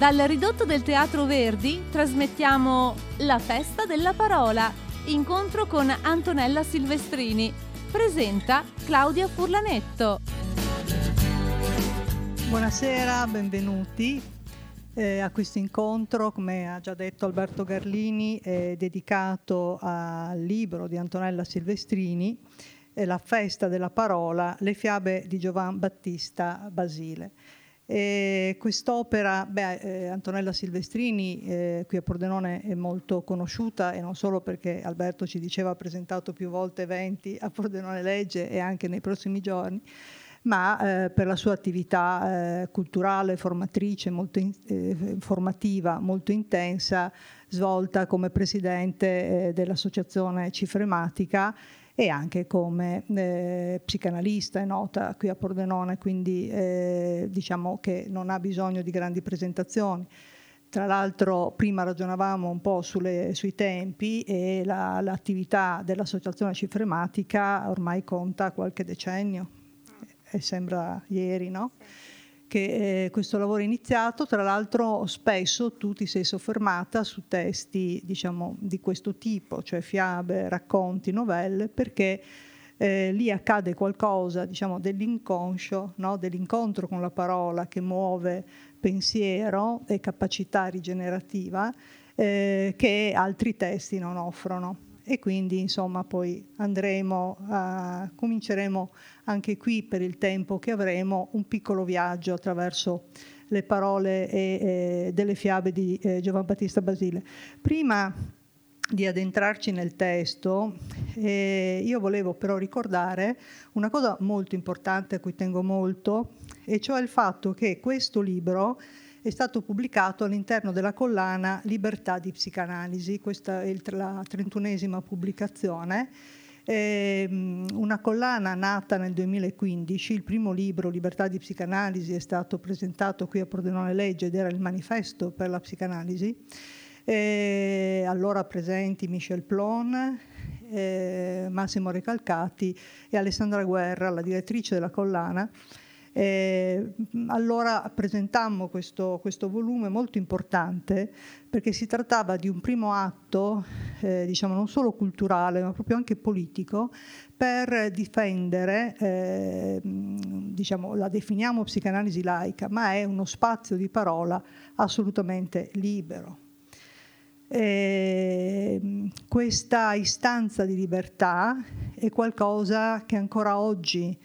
Dal ridotto del Teatro Verdi trasmettiamo La festa della parola, incontro con Antonella Silvestrini. Presenta Claudia Furlanetto. Buonasera, benvenuti eh, a questo incontro, come ha già detto Alberto Garlini, è dedicato al libro di Antonella Silvestrini, eh, La festa della parola, le fiabe di Giovan Battista Basile. E quest'opera, beh, eh, Antonella Silvestrini eh, qui a Pordenone è molto conosciuta e non solo perché Alberto ci diceva ha presentato più volte eventi a Pordenone Legge e anche nei prossimi giorni, ma eh, per la sua attività eh, culturale, formatrice, molto in, eh, formativa, molto intensa, svolta come presidente eh, dell'associazione Cifrematica e anche come eh, psicanalista, è nota qui a Pordenone, quindi eh, diciamo che non ha bisogno di grandi presentazioni. Tra l'altro prima ragionavamo un po' sulle, sui tempi e la, l'attività dell'associazione cifrematica ormai conta qualche decennio, e sembra ieri, no? Che eh, questo lavoro è iniziato, tra l'altro spesso tu ti sei soffermata su testi diciamo, di questo tipo, cioè fiabe, racconti, novelle, perché eh, lì accade qualcosa diciamo, dell'inconscio, no? dell'incontro con la parola che muove pensiero e capacità rigenerativa eh, che altri testi non offrono e quindi insomma poi andremo a, cominceremo anche qui per il tempo che avremo un piccolo viaggio attraverso le parole e, e delle fiabe di eh, Giovan Battista Basile. Prima di addentrarci nel testo, eh, io volevo però ricordare una cosa molto importante a cui tengo molto, e cioè il fatto che questo libro è stato pubblicato all'interno della collana Libertà di psicanalisi, questa è la trentunesima pubblicazione. È una collana nata nel 2015, il primo libro Libertà di psicanalisi è stato presentato qui a Pordenone Legge ed era il manifesto per la psicanalisi. E allora presenti Michel Plon, eh, Massimo Recalcati e Alessandra Guerra, la direttrice della collana, eh, allora presentammo questo, questo, volume molto importante perché si trattava di un primo atto, eh, diciamo non solo culturale ma proprio anche politico, per difendere, eh, diciamo, la definiamo psicanalisi laica, ma è uno spazio di parola assolutamente libero. E questa istanza di libertà è qualcosa che ancora oggi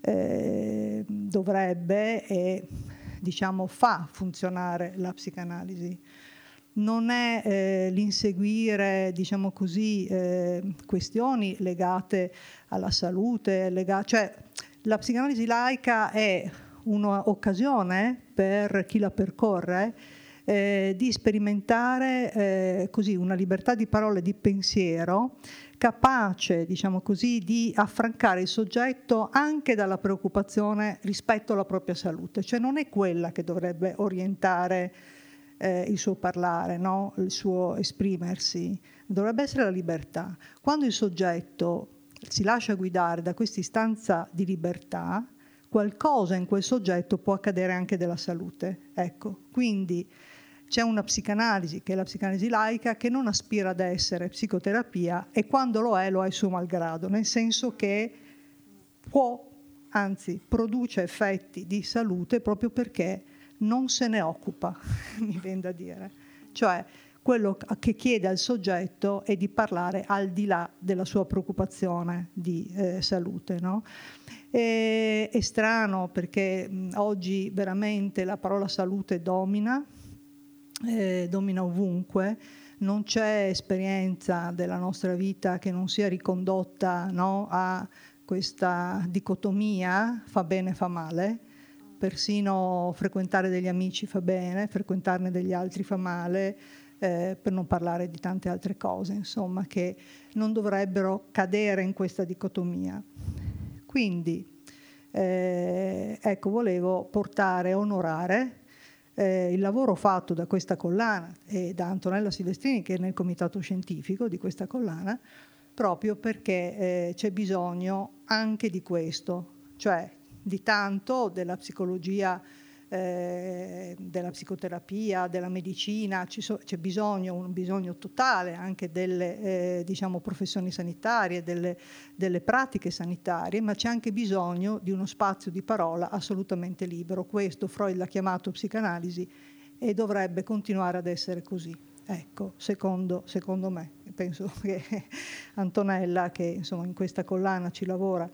eh, dovrebbe e diciamo, fa funzionare la psicanalisi. Non è eh, l'inseguire diciamo così, eh, questioni legate alla salute, lega- cioè la psicanalisi laica è un'occasione per chi la percorre eh, di sperimentare eh, così una libertà di parola e di pensiero capace, diciamo così, di affrancare il soggetto anche dalla preoccupazione rispetto alla propria salute, cioè non è quella che dovrebbe orientare eh, il suo parlare, no? il suo esprimersi, dovrebbe essere la libertà. Quando il soggetto si lascia guidare da questa istanza di libertà, qualcosa in quel soggetto può accadere anche della salute. Ecco, quindi c'è una psicanalisi, che è la psicanalisi laica, che non aspira ad essere psicoterapia e quando lo è lo è suo malgrado, nel senso che può, anzi produce effetti di salute proprio perché non se ne occupa, mi viene da dire. Cioè quello che chiede al soggetto è di parlare al di là della sua preoccupazione di eh, salute. No? E, è strano perché mh, oggi veramente la parola salute domina, eh, domina ovunque, non c'è esperienza della nostra vita che non sia ricondotta no, a questa dicotomia fa bene, fa male, persino frequentare degli amici fa bene, frequentarne degli altri fa male, eh, per non parlare di tante altre cose, insomma, che non dovrebbero cadere in questa dicotomia. Quindi, eh, ecco, volevo portare, onorare eh, il lavoro fatto da questa collana e da Antonella Silvestrini che è nel comitato scientifico di questa collana, proprio perché eh, c'è bisogno anche di questo, cioè di tanto della psicologia eh, della psicoterapia, della medicina, so, c'è bisogno, un bisogno totale anche delle eh, diciamo, professioni sanitarie, delle, delle pratiche sanitarie, ma c'è anche bisogno di uno spazio di parola assolutamente libero. Questo Freud l'ha chiamato psicanalisi e dovrebbe continuare ad essere così. Ecco, secondo, secondo me, penso che Antonella, che insomma in questa collana ci lavora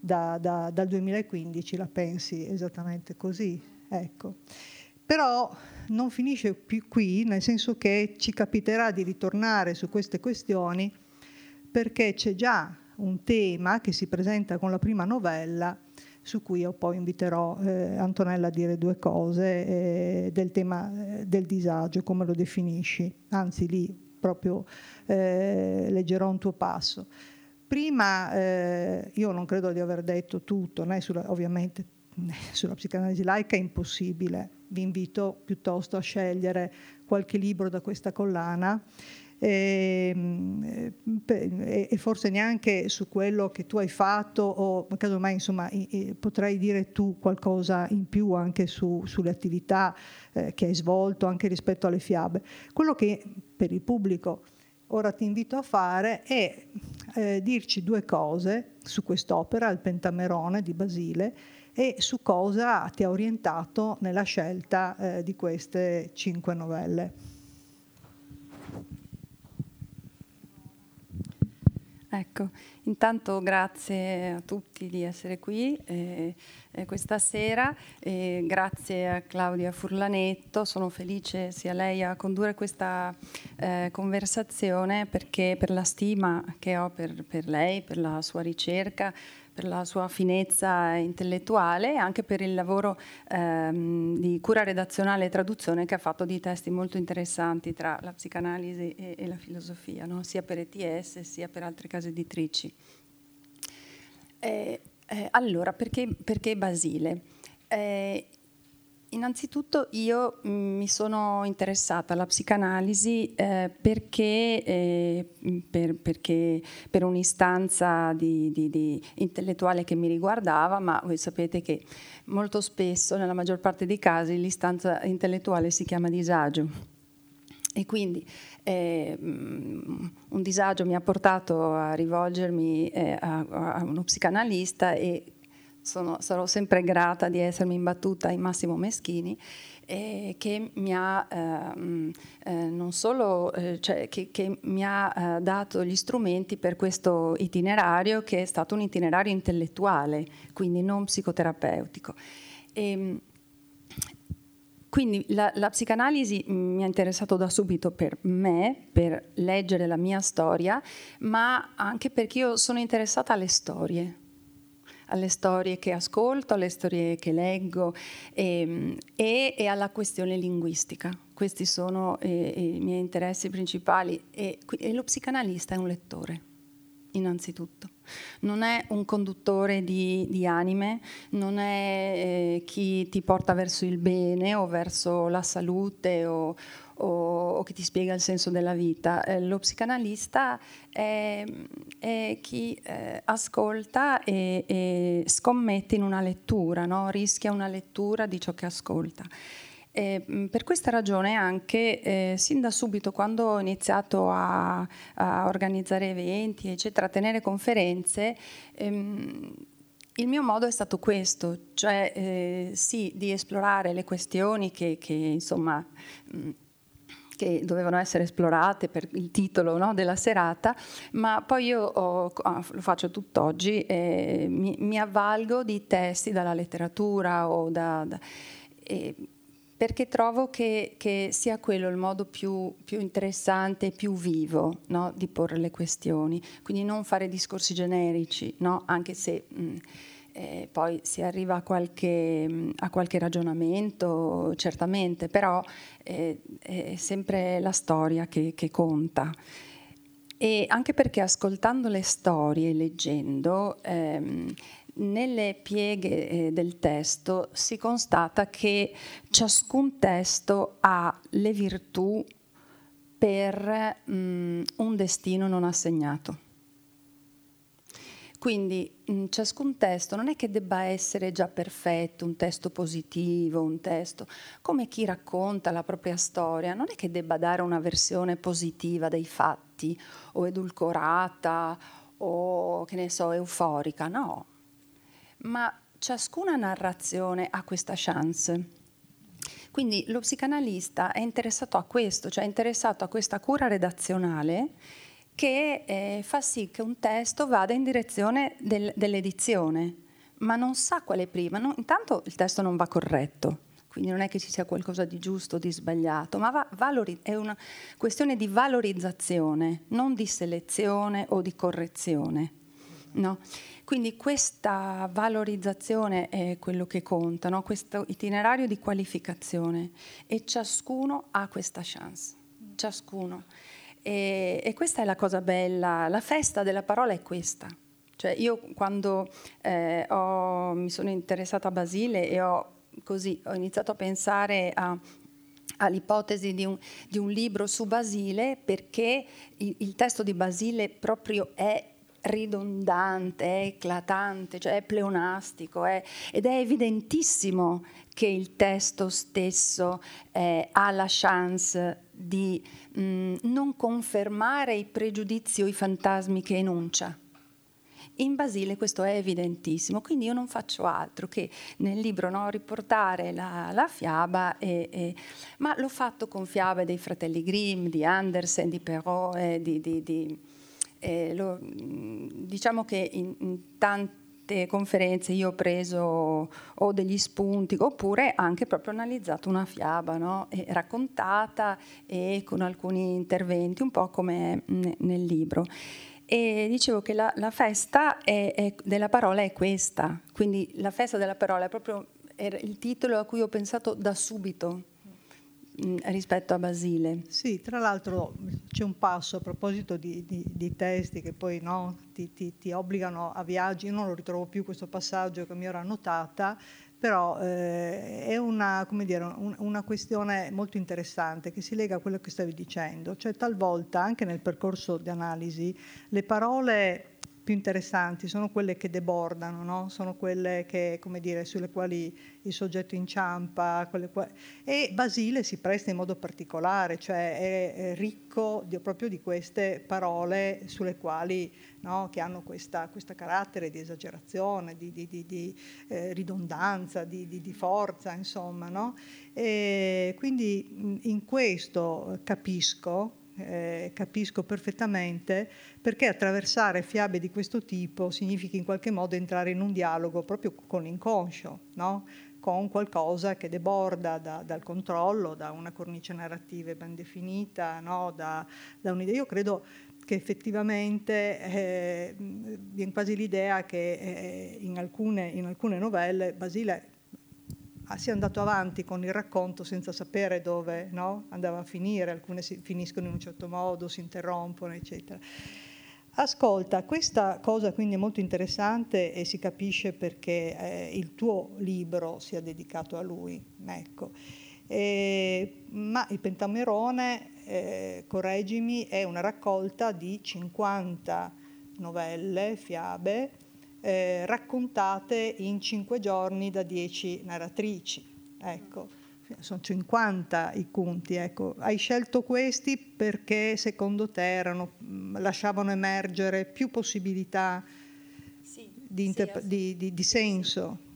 da, da, dal 2015, la pensi esattamente così. Ecco. Però non finisce più qui, nel senso che ci capiterà di ritornare su queste questioni perché c'è già un tema che si presenta con la prima novella su cui io poi inviterò eh, Antonella a dire due cose eh, del tema eh, del disagio, come lo definisci, anzi lì proprio eh, leggerò un tuo passo. Prima eh, io non credo di aver detto tutto, né sulla, ovviamente sulla psicanalisi laica è impossibile, vi invito piuttosto a scegliere qualche libro da questa collana e, e, forse neanche su quello che tu hai fatto o casomai insomma potrai dire tu qualcosa in più anche su, sulle attività eh, che hai svolto anche rispetto alle fiabe. Quello che per il pubblico ora ti invito a fare è eh, dirci due cose su quest'opera, il Pentamerone di Basile, e su cosa ti ha orientato nella scelta eh, di queste cinque novelle. Ecco, intanto grazie a tutti di essere qui eh, eh, questa sera, eh, grazie a Claudia Furlanetto, sono felice sia lei a condurre questa eh, conversazione perché per la stima che ho per, per lei, per la sua ricerca, per la sua finezza intellettuale e anche per il lavoro ehm, di cura redazionale e traduzione che ha fatto di testi molto interessanti tra la psicanalisi e, e la filosofia, no? sia per ETS sia per altre case editrici. Eh, eh, allora, perché, perché Basile? Eh, Innanzitutto io mm, mi sono interessata alla psicanalisi eh, perché, eh, per, perché, per, un'istanza di, di, di intellettuale che mi riguardava, ma voi sapete che molto spesso, nella maggior parte dei casi, l'istanza intellettuale si chiama disagio. E quindi eh, mm, un disagio mi ha portato a rivolgermi eh, a, a uno psicanalista e sono, sarò sempre grata di essermi imbattuta in Massimo Meschini eh, che mi ha ehm, eh, non solo eh, cioè, che, che, mi ha eh, dato gli strumenti per questo itinerario che è stato un itinerario intellettuale, quindi non psicoterapeutico. E, ehm, quindi la, la, psicanalisi mi ha interessato da subito per me, per leggere la mia storia, ma anche perché io sono interessata alle storie alle storie che ascolto, alle storie che leggo e, ehm, e, e alla questione linguistica. Questi sono eh, i miei interessi principali e, e lo psicanalista è un lettore innanzitutto. Non è un conduttore di, di anime, non è eh, chi ti porta verso il bene o verso la salute o, o, o che ti spiega il senso della vita. Eh, lo psicanalista è, è chi eh, ascolta e, e, scommette in una lettura, no? rischia una lettura di ciò che ascolta. E mm, per questa ragione anche eh, sin da subito quando ho iniziato a, a, organizzare eventi, eccetera, a tenere conferenze, ehm, il mio modo è stato questo, cioè eh, sì, di esplorare le questioni che, che insomma... Mh, mm, che dovevano essere esplorate per il titolo no, della serata, ma poi io ho, ah, lo faccio tutt'oggi, eh, mi, mi, avvalgo di testi dalla letteratura o da, da eh, perché trovo che, che, sia quello il modo più, più interessante e più vivo no, di porre le questioni, quindi non fare discorsi generici, no, anche se... Mh, eh, poi si arriva a qualche, a qualche ragionamento, certamente, però eh, è sempre la storia che, che, conta. E anche perché ascoltando le storie, leggendo, ehm, nelle pieghe eh, del testo si constata che ciascun testo ha le virtù per mh, un destino non assegnato. Quindi mh, ciascun testo non è che debba essere già perfetto, un testo positivo, un testo come chi racconta la propria storia, non è che debba dare una versione positiva dei fatti o edulcorata o che ne so, euforica, no. Ma ciascuna narrazione ha questa chance. Quindi lo psicanalista è interessato a questo, cioè è interessato a questa cura redazionale che eh, fa sì che un testo vada in direzione del, dell'edizione, ma non sa quale prima. No, intanto il testo non va corretto, quindi non è che ci sia qualcosa di giusto o di sbagliato, ma va, valori, è una questione di valorizzazione, non di selezione o di correzione. No? Quindi questa valorizzazione è quello che conta, no? questo itinerario di qualificazione e ciascuno ha questa chance, ciascuno. E, e, questa è la cosa bella, la festa della parola è questa. Cioè io quando eh, ho, mi sono interessata a Basile e ho, così, ho iniziato a pensare a, all'ipotesi di un, di un, libro su Basile perché il, il testo di Basile proprio è ridondante, è eclatante, cioè è pleonastico è, ed è evidentissimo che il testo stesso eh, ha la chance di mh, mm, non confermare i pregiudizi o i fantasmi che enuncia. In Basile questo è evidentissimo, quindi io non faccio altro che nel libro no, riportare la, la fiaba, e, e, ma l'ho fatto con fiabe dei fratelli Grimm, di Andersen, di Perrault, eh, di, di, di eh, lo, diciamo che in, in tanti conferenze io ho preso o degli spunti oppure anche proprio analizzato una fiaba no? e raccontata e con alcuni interventi un po' come nel libro. E dicevo che la, la festa è, è della parola è questa. Quindi la festa della parola è proprio il titolo a cui ho pensato da subito rispetto a Basile. Sì, tra l'altro c'è un passo a proposito di, di, di testi che poi no, ti, ti, ti, obbligano a viaggi, io non lo ritrovo più questo passaggio che mi ero annotata, però eh, è una, dire, un, una, questione molto interessante che si lega a quello che stavi dicendo, cioè talvolta anche nel percorso di analisi le parole più interessanti sono quelle che debordano, no? sono quelle che, dire, sulle quali il soggetto inciampa. Qua... E Basile si presta in modo particolare, cioè è, ricco di, proprio di queste parole sulle quali, no? che hanno questo carattere di esagerazione, di, di, di, di eh, ridondanza, di, forza, insomma. No? quindi in questo capisco eh, capisco perfettamente perché attraversare fiabe di questo tipo significa in qualche modo entrare in un dialogo proprio con l'inconscio, no? con qualcosa che deborda da, dal controllo, da una cornice narrativa ben definita, no? da, da un'idea. Io credo che effettivamente eh, viene quasi l'idea che eh, in, alcune, in alcune novelle Basile si è andato avanti con il racconto senza sapere dove no? andava a finire, alcune finiscono in un certo modo, si interrompono, eccetera. Ascolta, questa cosa quindi è molto interessante e si capisce perché eh, il tuo libro sia dedicato a lui. Ecco. Eh, ma il Pentamerone, eh, correggimi, è una raccolta di 50 novelle, fiabe, eh, raccontate in cinque giorni da dieci narratrici. Ecco, sono 50 i conti. Ecco. Hai scelto questi perché secondo te erano, mm, lasciavano emergere più possibilità sì, di, interp- sì, di, di, di senso?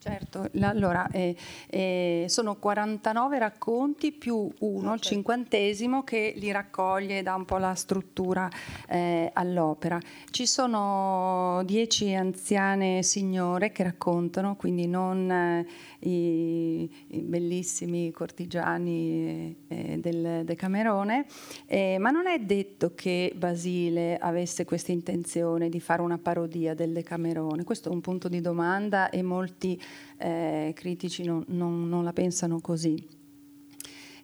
Certo, allora eh, eh, sono 49 racconti più uno, il cinquantesimo, che li raccoglie e dà un po' la struttura eh, all'opera. Ci sono dieci anziane signore che raccontano, quindi non eh, i, i, bellissimi cortigiani eh, del Decamerone, eh, ma non è detto che Basile avesse questa intenzione di fare una parodia del Decamerone. Questo è un punto di domanda e molti eh, critici non, non, non la pensano così.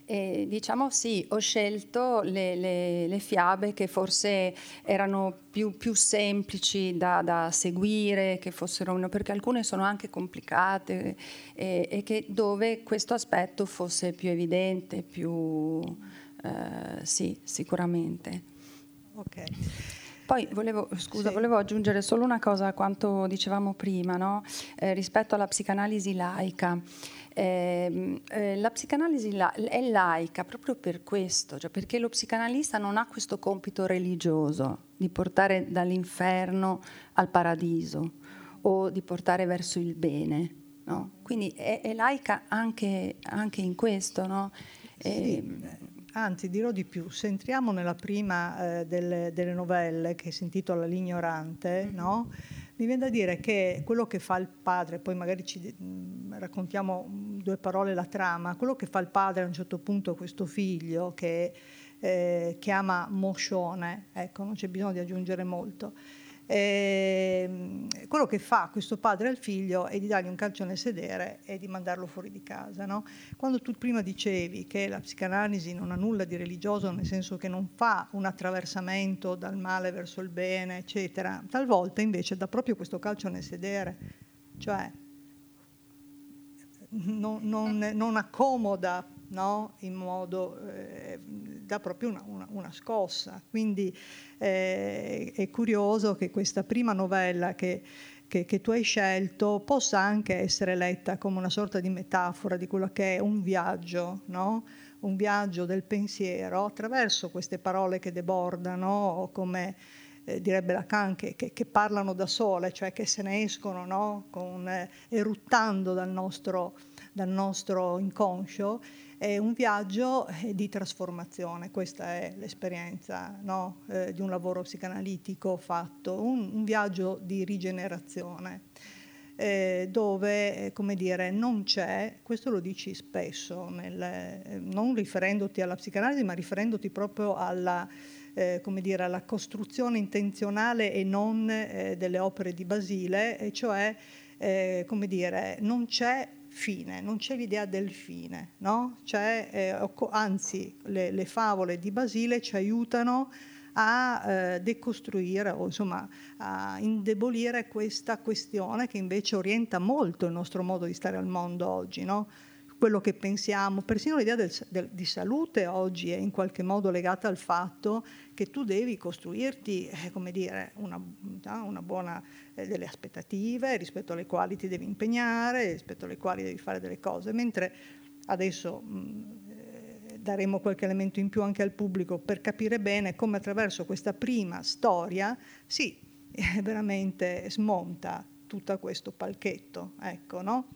E diciamo sì, ho scelto le, le, le fiabe che forse erano più, più semplici da, da, seguire, che fossero, perché alcune sono anche complicate e, e, che dove questo aspetto fosse più evidente, più eh, sì, sicuramente. Ok. Poi volevo, scusa, sì. volevo aggiungere solo una cosa a quanto dicevamo prima, no? eh, rispetto alla psicanalisi laica. Eh, eh, la psicanalisi la, è laica proprio per questo, cioè perché lo psicanalista non ha questo compito religioso di portare dall'inferno al paradiso o di portare verso il bene. No? Quindi è, è laica anche, anche, in questo. No? Sì. Anzi, dirò di più, se entriamo nella prima eh, delle, delle, novelle che si intitola L'ignorante, mm-hmm. no? mi viene da dire che quello che fa il padre, poi magari ci mh, mm, raccontiamo mm, due parole la trama, quello che fa il padre a un certo punto questo figlio che eh, chiama Moscione, ecco, non c'è bisogno di aggiungere molto, ehm, quello che fa questo padre al figlio è di dargli un calcio nel sedere e di mandarlo fuori di casa. No? Quando tu prima dicevi che la psicanalisi non ha nulla di religioso, nel senso che non fa un attraversamento dal male verso il bene, eccetera, talvolta invece dà proprio questo calcio nel sedere, cioè non, non, non accomoda no? in modo, eh, dà proprio una, una, una scossa. Quindi eh, è curioso che questa prima novella che, che, che, tu hai scelto possa anche essere letta come una sorta di metafora di quello che è un viaggio, no? un viaggio del pensiero attraverso queste parole che debordano come eh, direbbe Lacan, che, che, che, parlano da sole, cioè che se ne escono no? Con, eh, eruttando dal nostro, dal nostro inconscio è un viaggio eh, di trasformazione, questa è l'esperienza no? eh, di un lavoro psicanalitico fatto, un, un viaggio di rigenerazione. Eh, dove, eh, come dire, non c'è, questo lo dici spesso, nel, eh, non riferendoti alla psicanalisi, ma riferendoti proprio alla, eh, come dire, alla costruzione intenzionale e non eh, delle opere di Basile, e cioè, eh, come dire, non c'è fine, non c'è l'idea del fine, no? eh, anzi le, le, favole di Basile ci aiutano a eh, decostruire o insomma a indebolire questa questione che invece orienta molto il nostro modo di stare al mondo oggi, no? Quello che pensiamo, persino l'idea del, del, di salute oggi è in qualche modo legata al fatto che tu devi costruirti, eh, come dire, una, una buona, eh, delle aspettative rispetto alle quali ti devi impegnare, rispetto alle quali devi fare delle cose, mentre adesso mh, eh, daremo qualche elemento in più anche al pubblico per capire bene come attraverso questa prima storia si eh, veramente smonta tutto questo palchetto, ecco, no?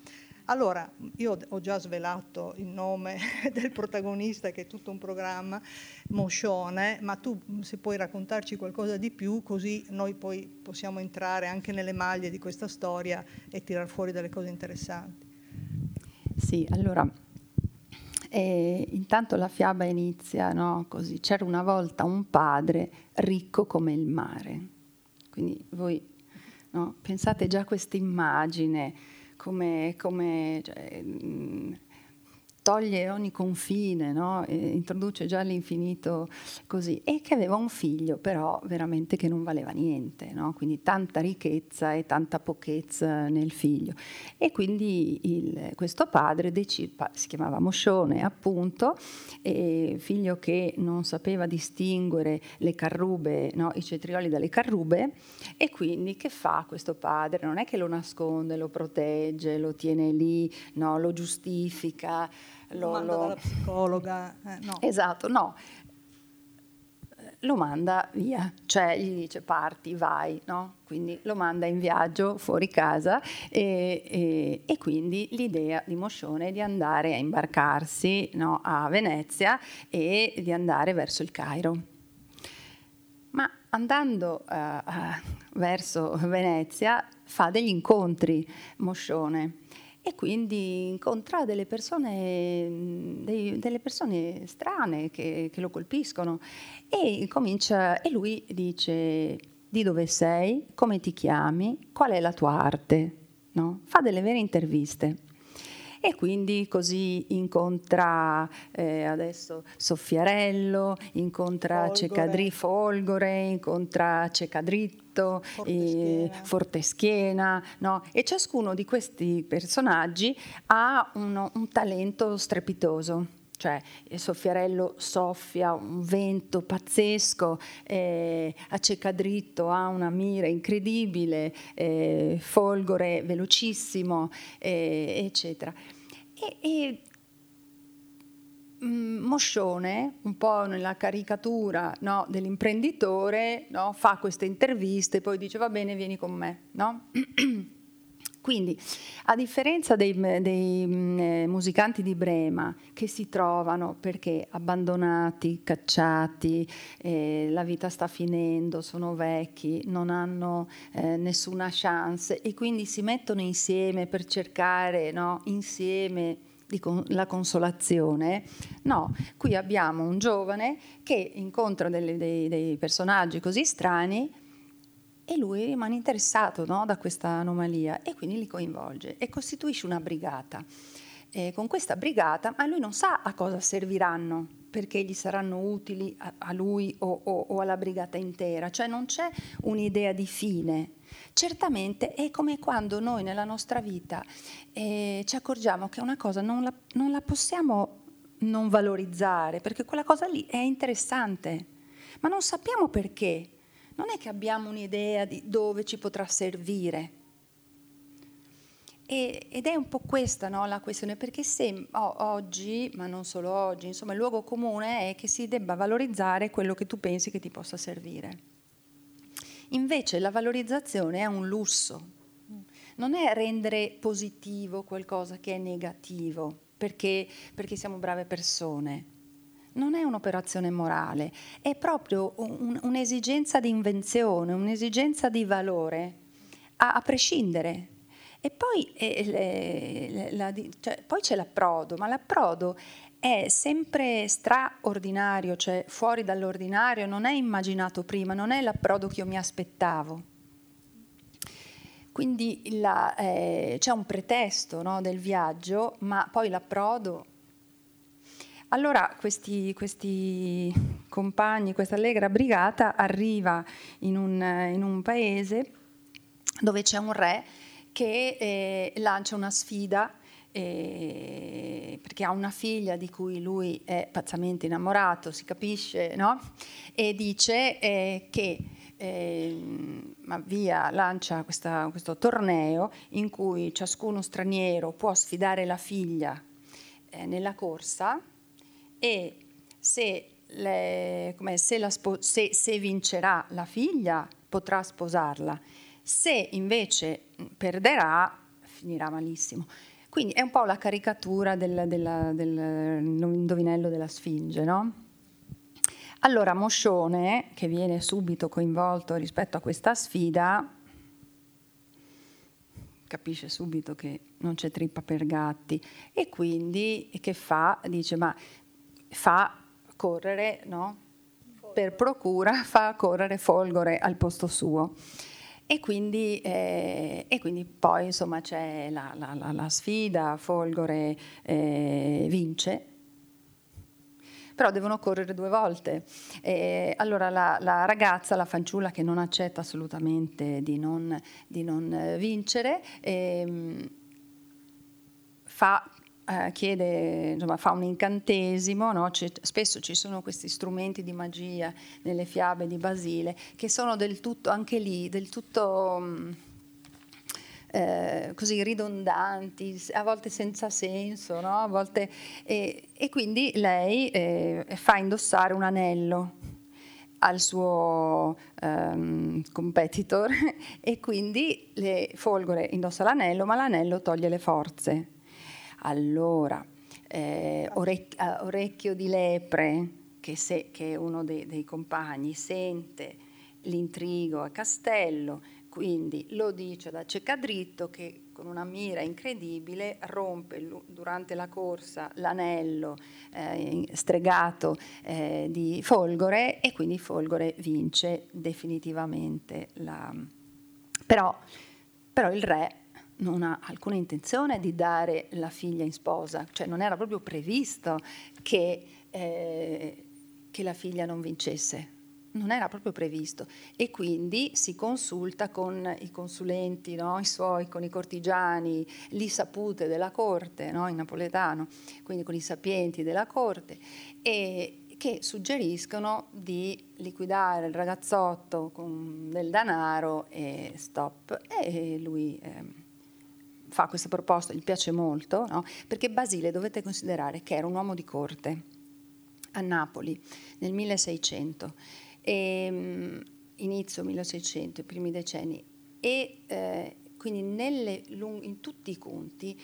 Allora, io ho già svelato il nome del protagonista che è tutto un programma, Moscione, ma tu se puoi raccontarci qualcosa di più così noi poi possiamo entrare anche nelle maglie di questa storia e tirar fuori delle cose interessanti. Sì, allora, eh, intanto la fiaba inizia no? così, c'era una volta un padre ricco come il mare, quindi voi no? pensate già a questa immagine come, come cioè, toglie ogni confine, no? introduce già l'infinito così, e che aveva un figlio però veramente che non valeva niente, no? quindi tanta ricchezza e tanta pochezza nel figlio. E quindi il, questo padre decide, si chiamava Moscione appunto, figlio che non sapeva distinguere le carrube, no? i cetrioli dalle carrube, e quindi che fa questo padre? Non è che lo nasconde, lo protegge, lo tiene lì, lo giustifica lo, manda lo... dalla psicologa. Eh, no. Esatto, no. Lo manda via, cioè gli dice parti, vai, no? Quindi lo manda in viaggio fuori casa e, e, e quindi l'idea di Moscione è di andare a imbarcarsi no, a Venezia e di andare verso il Cairo. Ma andando uh, verso Venezia fa degli incontri Moscione e quindi incontra delle persone, dei, delle persone strane che, che, lo colpiscono. E, comincia, e lui dice di dove sei, come ti chiami, qual è la tua arte, no? fa delle vere interviste e quindi così incontra eh, adesso Soffiarello, incontra Folgore. Cecadri Folgore, incontra Cecadritto, Forteschiena, eh, Forteschiena no? e ciascuno di questi personaggi ha uno, un talento strepitoso. Cioè il soffiarello soffia un vento pazzesco, eh, acceca dritto, ha una mira incredibile, eh, folgore velocissimo, eh, eccetera. E, e mm, Moscione, un po' nella caricatura no, dell'imprenditore, no, fa queste interviste e poi dice va bene, vieni con me. No? Quindi, a differenza dei, dei mm, eh, musicanti di Brema che si trovano perché abbandonati, cacciati, eh, la vita sta finendo, sono vecchi, non hanno eh, nessuna chance e quindi si mettono insieme per cercare no, insieme la consolazione. No, qui abbiamo un giovane che incontra delle, dei, dei personaggi così strani e lui rimane interessato no, da questa anomalia e quindi li coinvolge e costituisce una brigata. E con questa brigata, ma lui non sa a cosa serviranno, perché gli saranno utili a, a lui o, o, o, alla brigata intera, cioè non c'è un'idea di fine. Certamente è come quando noi nella nostra vita eh, ci accorgiamo che una cosa non la, non la possiamo non valorizzare, perché quella cosa lì è interessante, ma non sappiamo perché non è che abbiamo un'idea di dove ci potrà servire. E, ed è un po' questa no, la questione, perché se oh, oggi, ma non solo oggi, insomma il luogo comune è che si debba valorizzare quello che tu pensi che ti possa servire. Invece la valorizzazione è un lusso, non è rendere positivo qualcosa che è negativo, perché, perché siamo brave persone non è un'operazione morale, è proprio un, un'esigenza di invenzione, un'esigenza di valore, a, a prescindere. E poi, eh, le, la, cioè, poi c'è l'approdo, ma l'approdo è sempre straordinario, cioè fuori dall'ordinario, non è immaginato prima, non è l'approdo che io mi aspettavo. Quindi la, eh, c'è un pretesto no, del viaggio, ma poi l'approdo allora questi, questi compagni, questa allegra brigata arriva in un, in un paese dove c'è un re che eh, lancia una sfida eh, perché ha una figlia di cui lui è pazzamente innamorato, si capisce, no? E dice eh, che eh, via lancia questa, questo torneo in cui ciascuno straniero può sfidare la figlia eh, nella corsa e se, le, se, la se, se vincerà la figlia potrà sposarla, se invece perderà finirà malissimo. Quindi è un po' la caricatura del, del, del della Sfinge, no? Allora Moscione, che viene subito coinvolto rispetto a questa sfida, capisce subito che non c'è trippa per gatti e quindi che fa? Dice ma fa correre, no? per procura, fa correre Folgore al posto suo. E quindi, eh, e quindi poi insomma c'è la, la, la, la sfida, Folgore eh, vince, però devono correre due volte. E allora la, la, ragazza, la fanciulla che non accetta assolutamente di non, di non vincere, eh, fa eh, chiede, insomma, fa un incantesimo, no? spesso ci sono questi strumenti di magia nelle fiabe di Basile che sono del tutto, anche lì, del tutto... Mh, mm, eh, così ridondanti, a volte senza senso, no? volte, eh, e quindi lei eh, fa indossare un anello al suo um, competitor e quindi le Folgore indossa l'anello, ma l'anello toglie le forze. Allora, eh, orec- eh, Orecchio di Lepre, che, se, che è uno dei, dei compagni, sente l'intrigo a Castello, quindi lo dice da Cecadritto che con una mira incredibile rompe durante la corsa l'anello eh, stregato eh, di Folgore e quindi Folgore vince definitivamente la... Però, però il re non ha alcuna intenzione di dare la figlia in sposa, cioè non era proprio previsto che, eh, che la figlia non vincesse. non era proprio previsto e quindi si consulta con i consulenti, no? I suoi, con i cortigiani, li sapute della corte, no? in napoletano, quindi con i sapienti della corte, e che suggeriscono di liquidare il ragazzotto con del denaro e stop. E lui eh, fa questa proposta, gli piace molto, no? perché Basile dovete considerare che era un uomo di corte a Napoli nel 1600 e, ehm, inizio 1600, i primi decenni, e eh, quindi nelle, in tutti i conti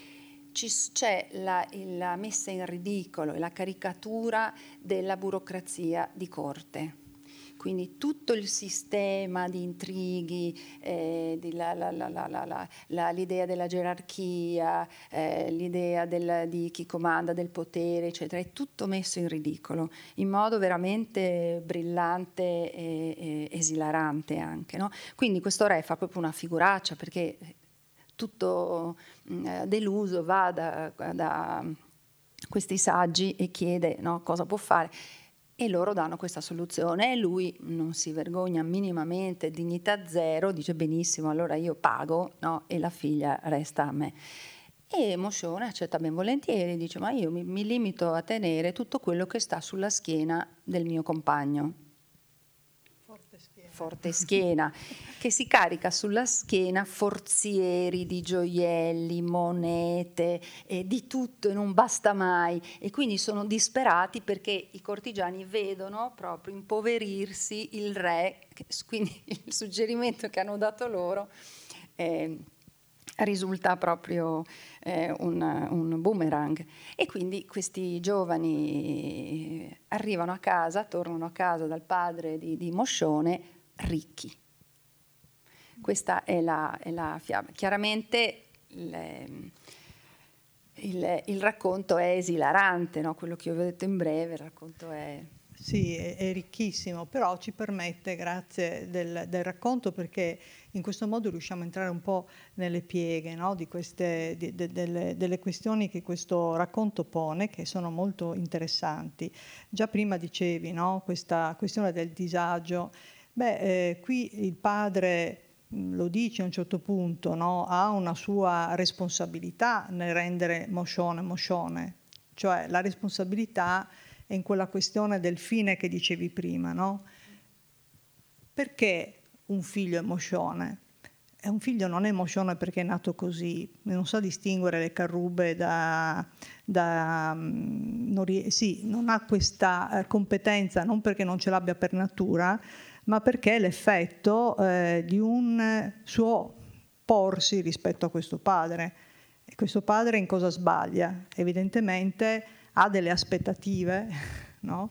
c'è la, la messa in ridicolo e la caricatura della burocrazia di corte quindi tutto il sistema di intrighi, eh, di la, la, la, l'idea della gerarchia, eh, l'idea del, di chi comanda del potere, eccetera, è tutto messo in ridicolo, in modo veramente brillante e, e esilarante anche. No? Quindi questo re fa proprio una figuraccia perché tutto mh, mm, deluso va da, da, questi saggi e chiede no, cosa può fare e loro danno questa soluzione e lui non si vergogna minimamente, dignità zero, dice benissimo, allora io pago no? e la figlia resta a me. E Moscione accetta ben volentieri, dice ma io mi, mi limito a tenere tutto quello che sta sulla schiena del mio compagno forte schiena, che si carica sulla schiena forzieri di gioielli, monete, eh, di tutto e non basta mai. E quindi sono disperati perché i cortigiani vedono proprio impoverirsi il re, quindi il suggerimento che hanno dato loro. Eh, risulta proprio eh, un, un, boomerang. E quindi questi giovani arrivano a casa, tornano a casa dal padre di, di Moscione ricchi. Questa è la, è la fiaba. Chiaramente il, il, il, racconto è esilarante, no? quello che io vi ho detto in breve, il racconto è... Sì, è, è ricchissimo, però ci permette, grazie del, del, racconto, perché in questo modo riusciamo a entrare un po' nelle pieghe no? di queste, di, de, delle, delle questioni che questo racconto pone, che sono molto interessanti. Già prima dicevi no? questa questione del disagio Beh, eh, qui il padre mm, lo dice a un certo punto, no? ha una sua responsabilità nel rendere moscione moscione, cioè la responsabilità è in quella questione del fine che dicevi prima, no? Perché un figlio è moscione? E un figlio non è moscione perché è nato così, non sa distinguere le carrube da... da mm, non, sì, non ha questa eh, competenza non perché non ce l'abbia per natura, ma perché è l'effetto eh, di un suo porsi rispetto a questo padre. E questo padre in cosa sbaglia? Evidentemente ha delle aspettative no?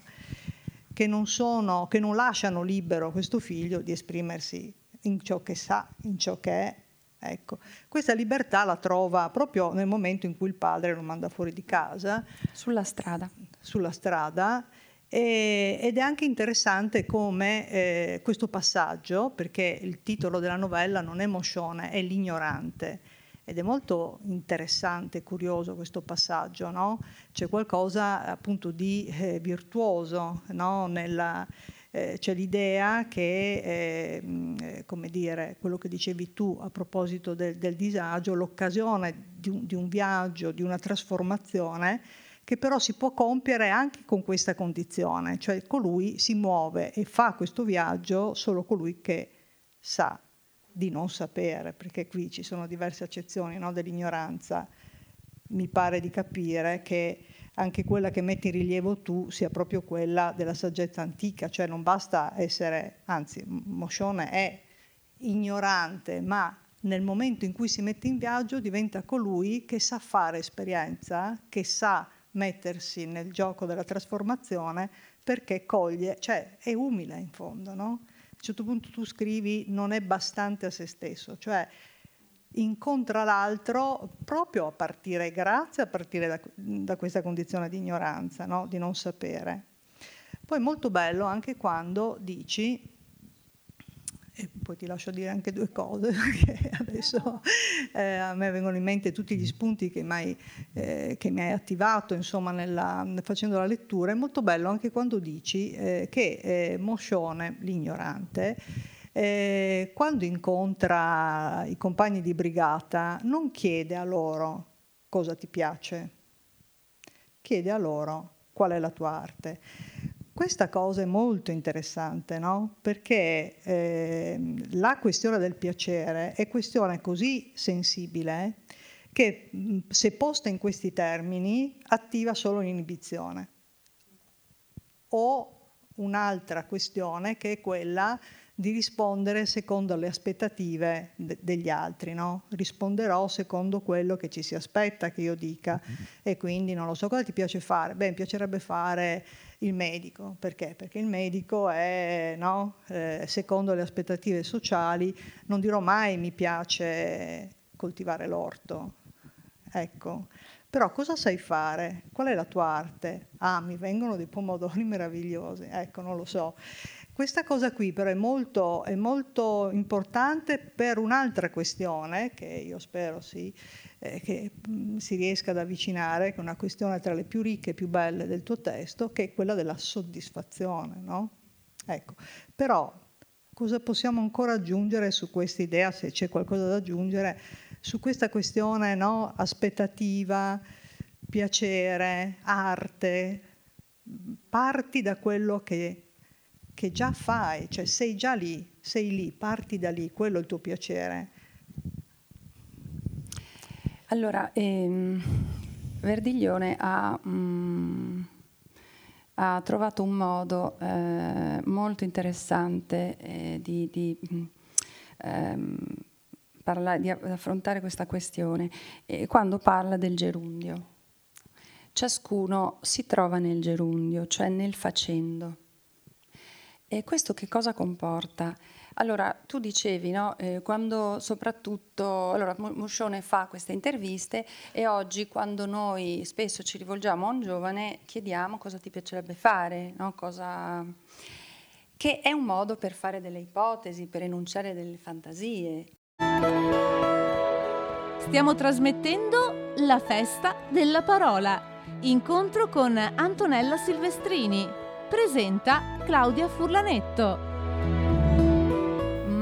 che, non sono, che non lasciano libero questo figlio di esprimersi in ciò che sa, in ciò che è. Ecco, questa libertà la trova proprio nel momento in cui il padre lo manda fuori di casa. Sulla strada. Sulla strada e, ed è anche interessante come eh, questo passaggio, perché il titolo della novella non è Moscione, è l'ignorante. Ed è molto interessante e curioso questo passaggio, no? C'è qualcosa appunto di eh, virtuoso, no? Nella, eh, c'è l'idea che, eh, come dire, quello che dicevi tu a proposito del, del disagio, l'occasione di un, di un viaggio, di una trasformazione, che però si può compiere anche con questa condizione, cioè colui si muove e fa questo viaggio solo colui che sa di non sapere, perché qui ci sono diverse accezioni no, dell'ignoranza. Mi pare di capire che anche quella che metti in rilievo tu sia proprio quella della saggezza antica, cioè non basta essere, anzi Moscione è ignorante, ma nel momento in cui si mette in viaggio diventa colui che sa fare esperienza, che sa mettersi nel gioco della trasformazione perché coglie, cioè è umile in fondo, no? A un certo punto tu scrivi non è bastante a se stesso, cioè incontra l'altro proprio a partire, grazie a partire da, da questa condizione di ignoranza, no? di non sapere. Poi molto bello anche quando dici, e poi ti lascio dire anche due cose, perché adesso eh, a me vengono in mente tutti gli spunti che, mai, eh, che mi hai attivato insomma, nella, facendo la lettura. È molto bello anche quando dici eh, che eh, Moscione, l'ignorante, eh, quando incontra i compagni di brigata, non chiede a loro cosa ti piace, chiede a loro qual è la tua arte. Questa cosa è molto interessante, no? Perché eh, la questione del piacere è questione così sensibile che se posta in questi termini attiva solo l'inibizione. O un'altra questione che è quella di rispondere secondo le aspettative de- degli altri, no? risponderò secondo quello che ci si aspetta che io dica e quindi non lo so cosa ti piace fare, beh mi piacerebbe fare il medico, perché? Perché il medico è, no? eh, secondo le aspettative sociali, non dirò mai mi piace coltivare l'orto, ecco. Però cosa sai fare? Qual è la tua arte? Ah, mi vengono dei pomodori meravigliosi, ecco, non lo so. Questa cosa qui però è molto, è molto importante per un'altra questione che io spero sì, eh, che mm, si riesca ad avvicinare, che è una questione tra le più ricche e più belle del tuo testo, che è quella della soddisfazione. No? Ecco. Però cosa possiamo ancora aggiungere su questa idea, se c'è qualcosa da aggiungere, su questa questione no? aspettativa, piacere, arte? Parti da quello che che già fai, cioè sei già lì, sei lì, parti da lì, quello è il tuo piacere. Allora, ehm, Verdiglione ha, mm, ha, trovato un modo eh, molto interessante eh, di, di, mm, ehm, parla, di, affrontare questa questione eh, quando parla del gerundio. Ciascuno si trova nel gerundio, cioè nel facendo. E questo che cosa comporta? Allora, tu dicevi, no? eh, quando soprattutto, allora Moscione fa queste interviste e oggi quando noi spesso ci rivolgiamo a un giovane chiediamo cosa ti piacerebbe fare, no? cosa... che è un modo per fare delle ipotesi, per enunciare delle fantasie. Stiamo trasmettendo la festa della parola, incontro con Antonella Silvestrini presenta Claudia Furlanetto.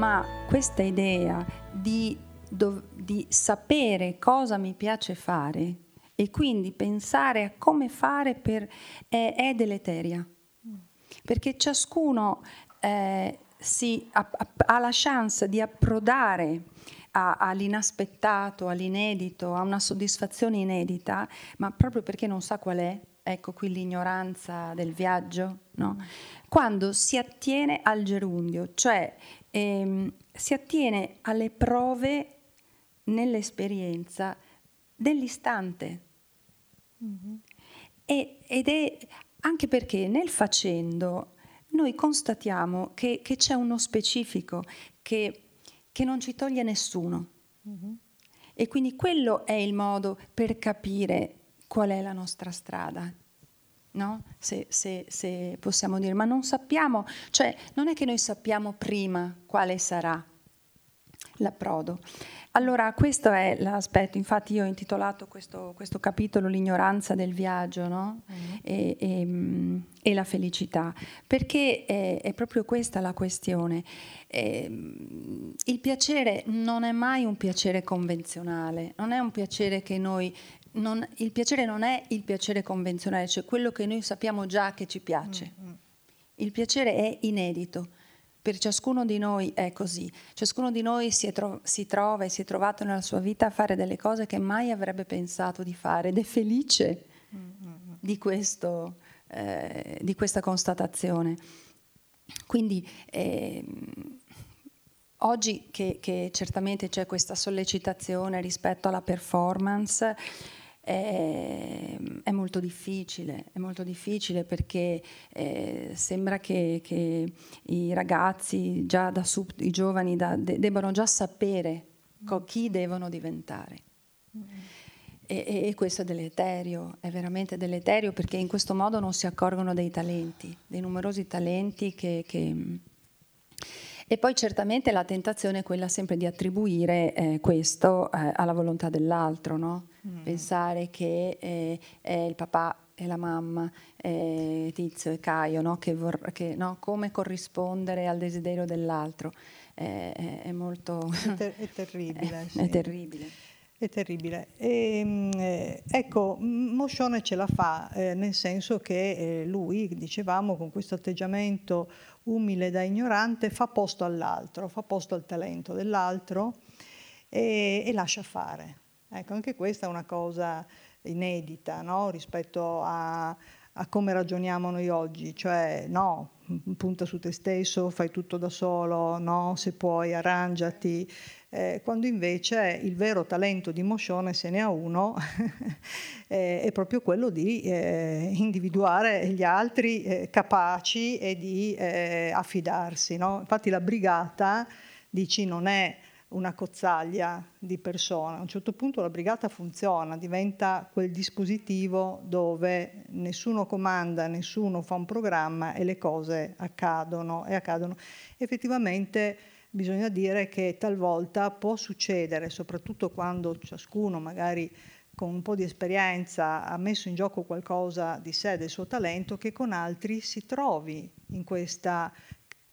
Ma questa idea di, dov- di sapere cosa mi piace fare e quindi pensare a come fare per, è, è deleteria, perché ciascuno eh, si, ha, ha, la chance di approdare a, all'inaspettato, all'inedito, a una soddisfazione inedita, ma proprio perché non sa qual è, ecco qui l'ignoranza del viaggio, no? quando si attiene al gerundio, cioè ehm, si attiene alle prove nell'esperienza dell'istante. Mm-hmm. E, ed è anche perché nel facendo noi constatiamo che, che c'è uno specifico che, che, non ci toglie nessuno. Mm-hmm. E quindi quello è il modo per capire qual è la nostra strada. No? Se, se, se, possiamo dire, ma non sappiamo, cioè non è che noi sappiamo prima quale sarà l'approdo. Allora, questo è l'aspetto, infatti io ho intitolato questo, questo capitolo L'ignoranza del viaggio no? mm. e, e, e, la felicità, perché è, è, proprio questa la questione. Eh, il piacere non è mai un piacere convenzionale, non è un piacere che noi non, il piacere non è il piacere convenzionale, cioè quello che noi sappiamo già che ci piace. Mm-hmm. Il piacere è inedito. Per ciascuno di noi è così. Ciascuno di noi si, tro- si, trova e si è trovato nella sua vita a fare delle cose che mai avrebbe pensato di fare ed è felice mm-hmm. di, questo, eh, di, questa constatazione. Quindi eh, oggi che, che certamente c'è questa sollecitazione rispetto alla performance, è, è, molto difficile, è molto difficile perché eh, sembra che, che, i ragazzi, già da sub, i giovani, da, de, debbano già sapere co- chi devono diventare. E, e, e, questo è deleterio, è veramente deleterio perché in questo modo non si accorgono dei talenti, dei numerosi talenti che, che E poi certamente la tentazione è quella sempre di attribuire eh, questo eh, alla volontà dell'altro, no? mm. pensare che eh, è il papà e la mamma, eh, Tizio e Caio, no? Che vor- che, no? come corrispondere al desiderio dell'altro. è, è molto... È, ter- è terribile. sì. È terribile. È terribile. E, ehm, eh, ecco, Moscione ce la fa, eh, nel senso che eh, lui, dicevamo, con questo atteggiamento umile da ignorante, fa posto all'altro, fa posto al talento dell'altro e, e lascia fare. Ecco, anche questa è una cosa inedita no? rispetto a, a come ragioniamo noi oggi, cioè no, punta su te stesso, fai tutto da solo, no, se puoi arrangiati eh, quando invece il vero talento di Moscione, se ne ha uno, è proprio quello di eh, individuare gli altri eh, capaci e di eh, affidarsi. No? Infatti la brigata, dici, non è una cozzaglia di persone. A un certo punto la brigata funziona, diventa quel dispositivo dove nessuno comanda, nessuno fa un programma e le cose accadono e accadono. Effettivamente bisogna dire che talvolta può succedere, soprattutto quando ciascuno magari con un po' di esperienza ha messo in gioco qualcosa di sé, del suo talento, che con altri si trovi in questa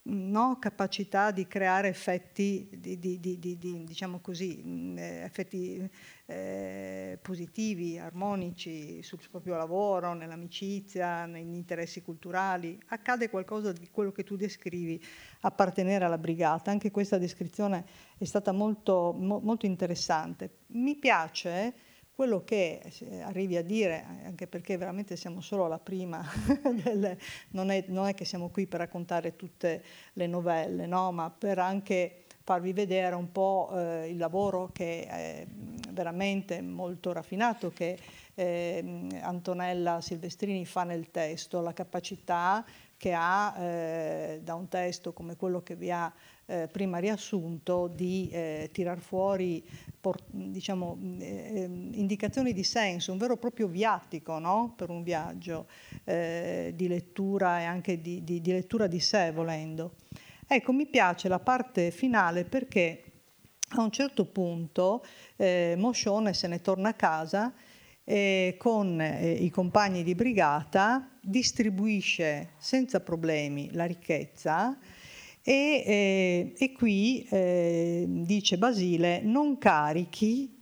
no, capacità di creare effetti, di, di, di, diciamo così, effetti eh, positivi, armonici sul proprio lavoro, nell'amicizia, negli interessi culturali. Accade qualcosa di quello che tu descrivi, appartenere alla brigata. Anche questa descrizione è stata molto, mo, molto interessante. Mi piace quello che arrivi a dire, anche perché veramente siamo solo alla prima, delle, non, è, non, è, che siamo qui per raccontare tutte le novelle, no? ma per anche farvi vedere un po' eh, il lavoro che è veramente molto raffinato che eh, Antonella Silvestrini fa nel testo, la capacità che ha eh, da un testo come quello che vi ha eh, prima riassunto di eh, tirar fuori por, diciamo, eh, indicazioni di senso, un vero e proprio viatico no? per un viaggio eh, di lettura e anche di, di, di lettura di sé volendo. Ecco, mi piace la parte finale perché a un certo punto eh, Moscione se ne torna a casa e con eh, i compagni di brigata distribuisce senza problemi la ricchezza e, eh, e qui eh, dice Basile non carichi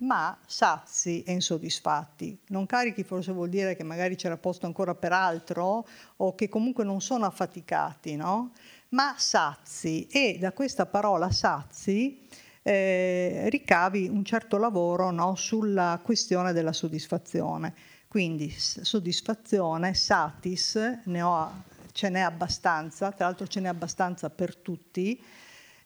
ma sazi e insoddisfatti. Non carichi forse vuol dire che magari c'era posto ancora per altro o che comunque non sono affaticati, no? Ma sazi e da questa parola sazi eh, ricavi un certo lavoro no, sulla questione della soddisfazione. Quindi soddisfazione, satis, ne ho, ce n'è abbastanza, tra l'altro ce n'è abbastanza per tutti.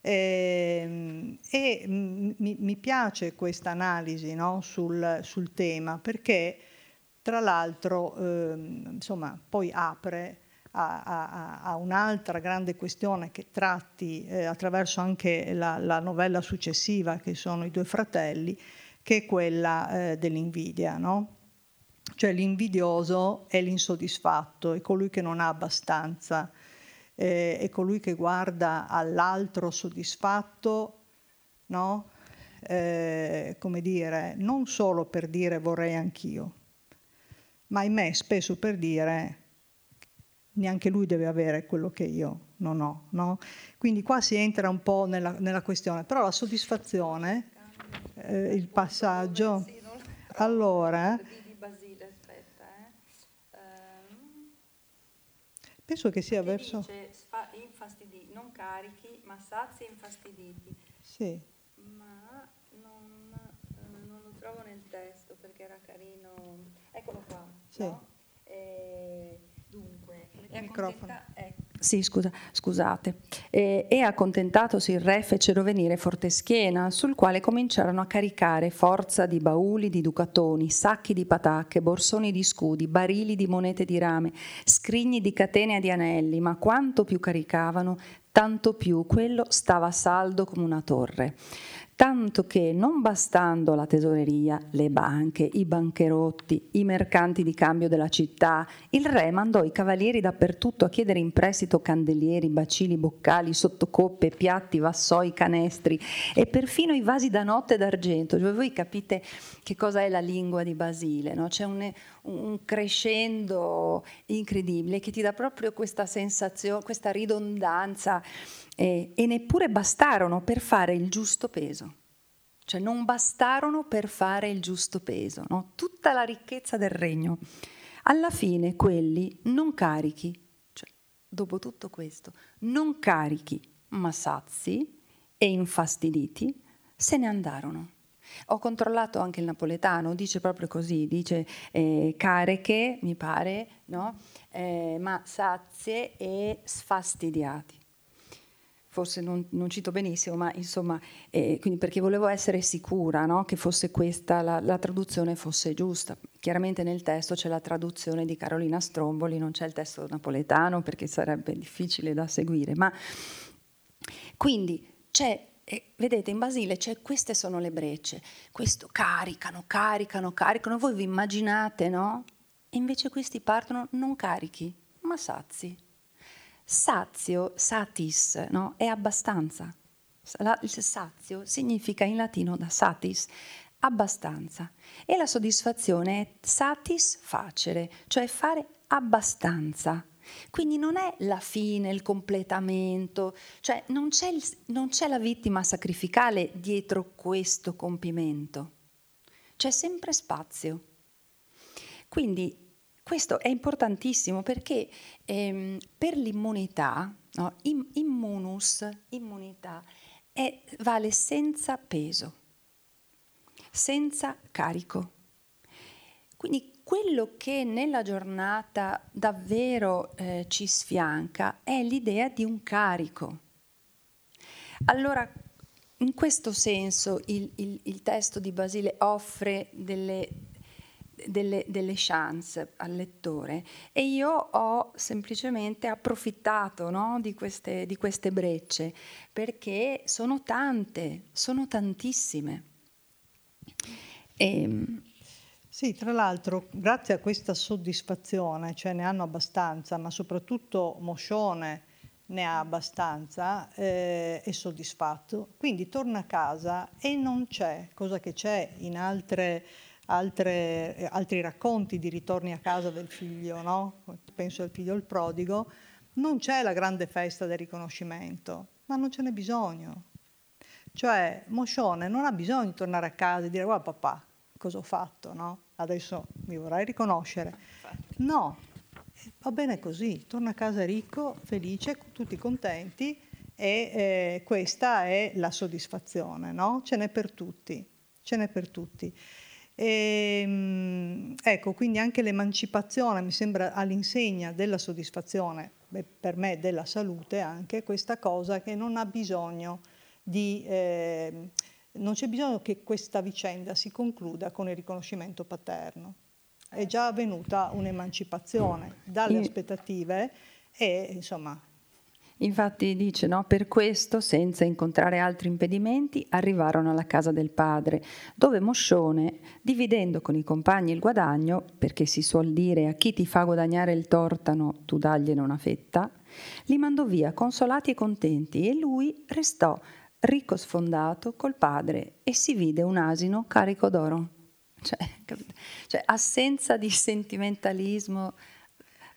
Eh, e mi, mi, piace questa analisi no, sul, sul, tema perché tra l'altro eh, insomma, poi apre a, a, a, un'altra grande questione che tratti eh, attraverso anche la, la, novella successiva, che sono i due fratelli, che è quella eh, dell'invidia. No? Cioè l'invidioso è l'insoddisfatto, è colui che non ha abbastanza, eh, è colui che guarda all'altro soddisfatto, no? Eh, come dire, non solo per dire vorrei anch'io, ma ahimè spesso per dire neanche lui deve avere quello che io non ho. No? Quindi qua si entra un po' nella, nella questione, però la soddisfazione, eh, il passaggio... Allora... Penso che sia verso... Dice non carichi, ma sazi infastiditi. Sì. Ma non, eh, non, lo trovo nel testo perché era carino. Eccolo qua. Sì. No? E Dunque, il microfono. Eh, sì, scusa, scusate. E, e accontentatosi il re fecero venire Forteschena, sul quale cominciarono a caricare forza di bauli di ducatoni, sacchi di patacche, borsoni di scudi, barili di monete di rame, scrigni di catene e di anelli, ma quanto più caricavano, tanto più quello stava saldo come una torre tanto che non bastando la tesoreria, le banche, i bancherotti, i mercanti di cambio della città, il re mandò i cavalieri dappertutto a chiedere in prestito candelieri, bacili, boccali, sottocoppe, piatti, vassoi, canestri e perfino i vasi da notte d'argento. Cioè, voi capite che cosa è la lingua di Basile, no? c'è un, un crescendo incredibile che ti dà proprio questa sensazione, questa ridondanza eh, e neppure bastarono per fare il giusto peso. Cioè non bastarono per fare il giusto peso, no? tutta la ricchezza del regno. Alla fine quelli non carichi, cioè dopo tutto questo, non carichi, ma sazi e infastiditi, se ne andarono. Ho controllato anche il napoletano, dice proprio così, dice eh, cariche, mi pare, no? eh, ma sazie e sfastidiati forse non, non, cito benissimo, ma insomma, eh, quindi perché volevo essere sicura no? che fosse questa, la, la, traduzione fosse giusta. Chiaramente nel testo c'è la traduzione di Carolina Stromboli, non c'è il testo napoletano perché sarebbe difficile da seguire, ma quindi c'è e vedete, in Basile c'è, queste sono le brecce, questo caricano, caricano, caricano, voi vi immaginate, no? E invece questi partono non carichi, ma sazi. Sazio, satis, no? è abbastanza. Il sazio significa in latino da satis, abbastanza. E la soddisfazione è satis facere, cioè fare abbastanza. Quindi non è la fine, il completamento, cioè non c'è, il, non c'è la vittima sacrificale dietro questo compimento, c'è sempre spazio. Quindi questo è importantissimo perché ehm, per l'immunità, no, immunus, immunità, è, vale senza peso, senza carico. Quindi quello che nella giornata davvero eh, ci sfianca è l'idea di un carico. Allora, in questo senso il, il, il testo di Basile offre delle delle, delle, chance al lettore e io ho semplicemente approfittato no, di, queste, di queste brecce perché sono tante, sono tantissime. E, ehm, sì, tra l'altro, grazie a questa soddisfazione, cioè ne hanno abbastanza, ma soprattutto Moscione ne ha abbastanza, eh, è soddisfatto, quindi torna a casa e non c'è, cosa che c'è in altre altre, eh, altri racconti di ritorni a casa del figlio, no? penso al figlio il prodigo, non c'è la grande festa del riconoscimento, ma non ce n'è bisogno. Cioè Moscione non ha bisogno di tornare a casa e dire guarda papà, cosa ho fatto, no? Adesso mi vorrai riconoscere. No, va bene così, torna a casa ricco, felice, tutti contenti e eh, questa è la soddisfazione, no? Ce n'è per tutti, ce n'è per tutti. E, ehm, ecco, quindi anche l'emancipazione mi sembra all'insegna della soddisfazione, beh, per me della salute anche, questa cosa che non ha bisogno di... Eh, non c'è bisogno che questa vicenda si concluda con il riconoscimento paterno. È già avvenuta un'emancipazione dalle aspettative e insomma Infatti dice, no, per questo, senza incontrare altri impedimenti, arrivarono alla casa del padre, dove Moscione, dividendo con i compagni il guadagno, perché si suol dire a chi ti fa guadagnare il tortano, tu dagliene una fetta, li mandò via consolati e contenti e lui restò ricco sfondato col padre e si vide un asino carico d'oro. Cioè, cioè assenza di sentimentalismo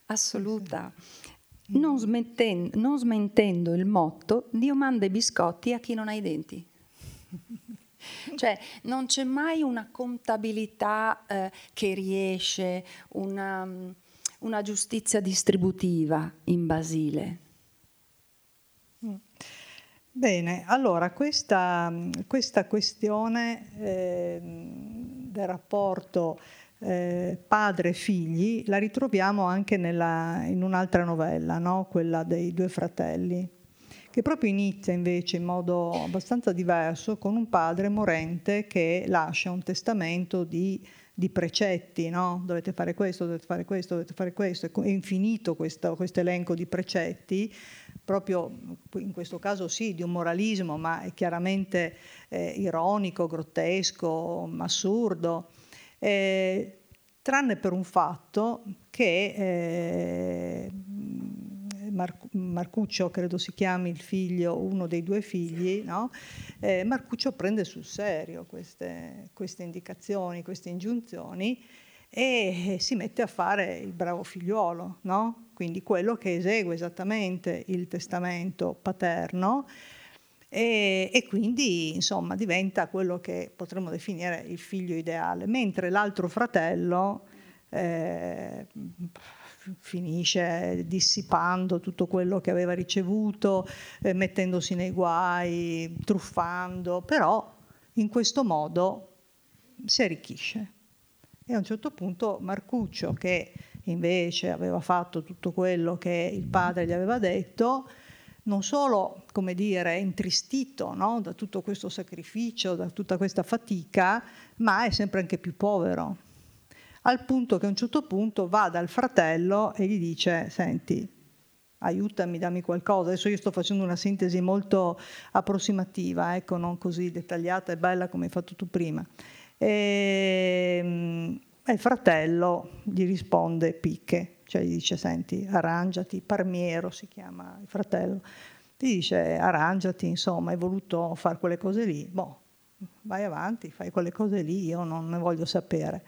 assoluta. Sì, non smettendo, non smentendo il motto Dio manda i biscotti a chi non ha i denti. cioè non c'è mai una contabilità eh, che riesce, una, una, giustizia distributiva in Basile. Mm. Bene, allora questa, questa questione eh, del rapporto eh, padre e figli la ritroviamo anche nella, in un'altra novella, no? quella dei due fratelli, che proprio inizia invece in modo abbastanza diverso con un padre morente che lascia un testamento di, di precetti, no? dovete fare questo, dovete fare questo, dovete fare questo, è infinito questo, questo elenco di precetti, proprio in questo caso sì, di un moralismo, ma è chiaramente eh, ironico, grottesco, assurdo, eh, tranne per un fatto che eh, Mar- Marcuccio, credo si chiami il figlio, uno dei due figli, no? eh, Marcuccio prende sul serio queste, queste indicazioni, queste ingiunzioni e si mette a fare il bravo figliuolo, no? quindi quello che esegue esattamente il testamento paterno e, e, quindi insomma diventa quello che potremmo definire il figlio ideale, mentre l'altro fratello eh, finisce dissipando tutto quello che aveva ricevuto, eh, mettendosi nei guai, truffando, però in questo modo si arricchisce. E a un certo punto Marcuccio, che invece aveva fatto tutto quello che il padre gli aveva detto, non solo, come dire, intristito no? da tutto questo sacrificio, da tutta questa fatica, ma è sempre anche più povero al punto che a un certo punto va dal fratello e gli dice, senti, aiutami, dammi qualcosa. Adesso io sto facendo una sintesi molto approssimativa, ecco, non così dettagliata e bella come hai fatto tu prima. E, ehm, e il fratello gli risponde picche, cioè gli dice, senti, arrangiati, Parmiero si chiama il fratello, ti dice arrangiati, insomma, hai voluto fare quelle cose lì, boh, vai avanti, fai quelle cose lì, io non ne voglio sapere.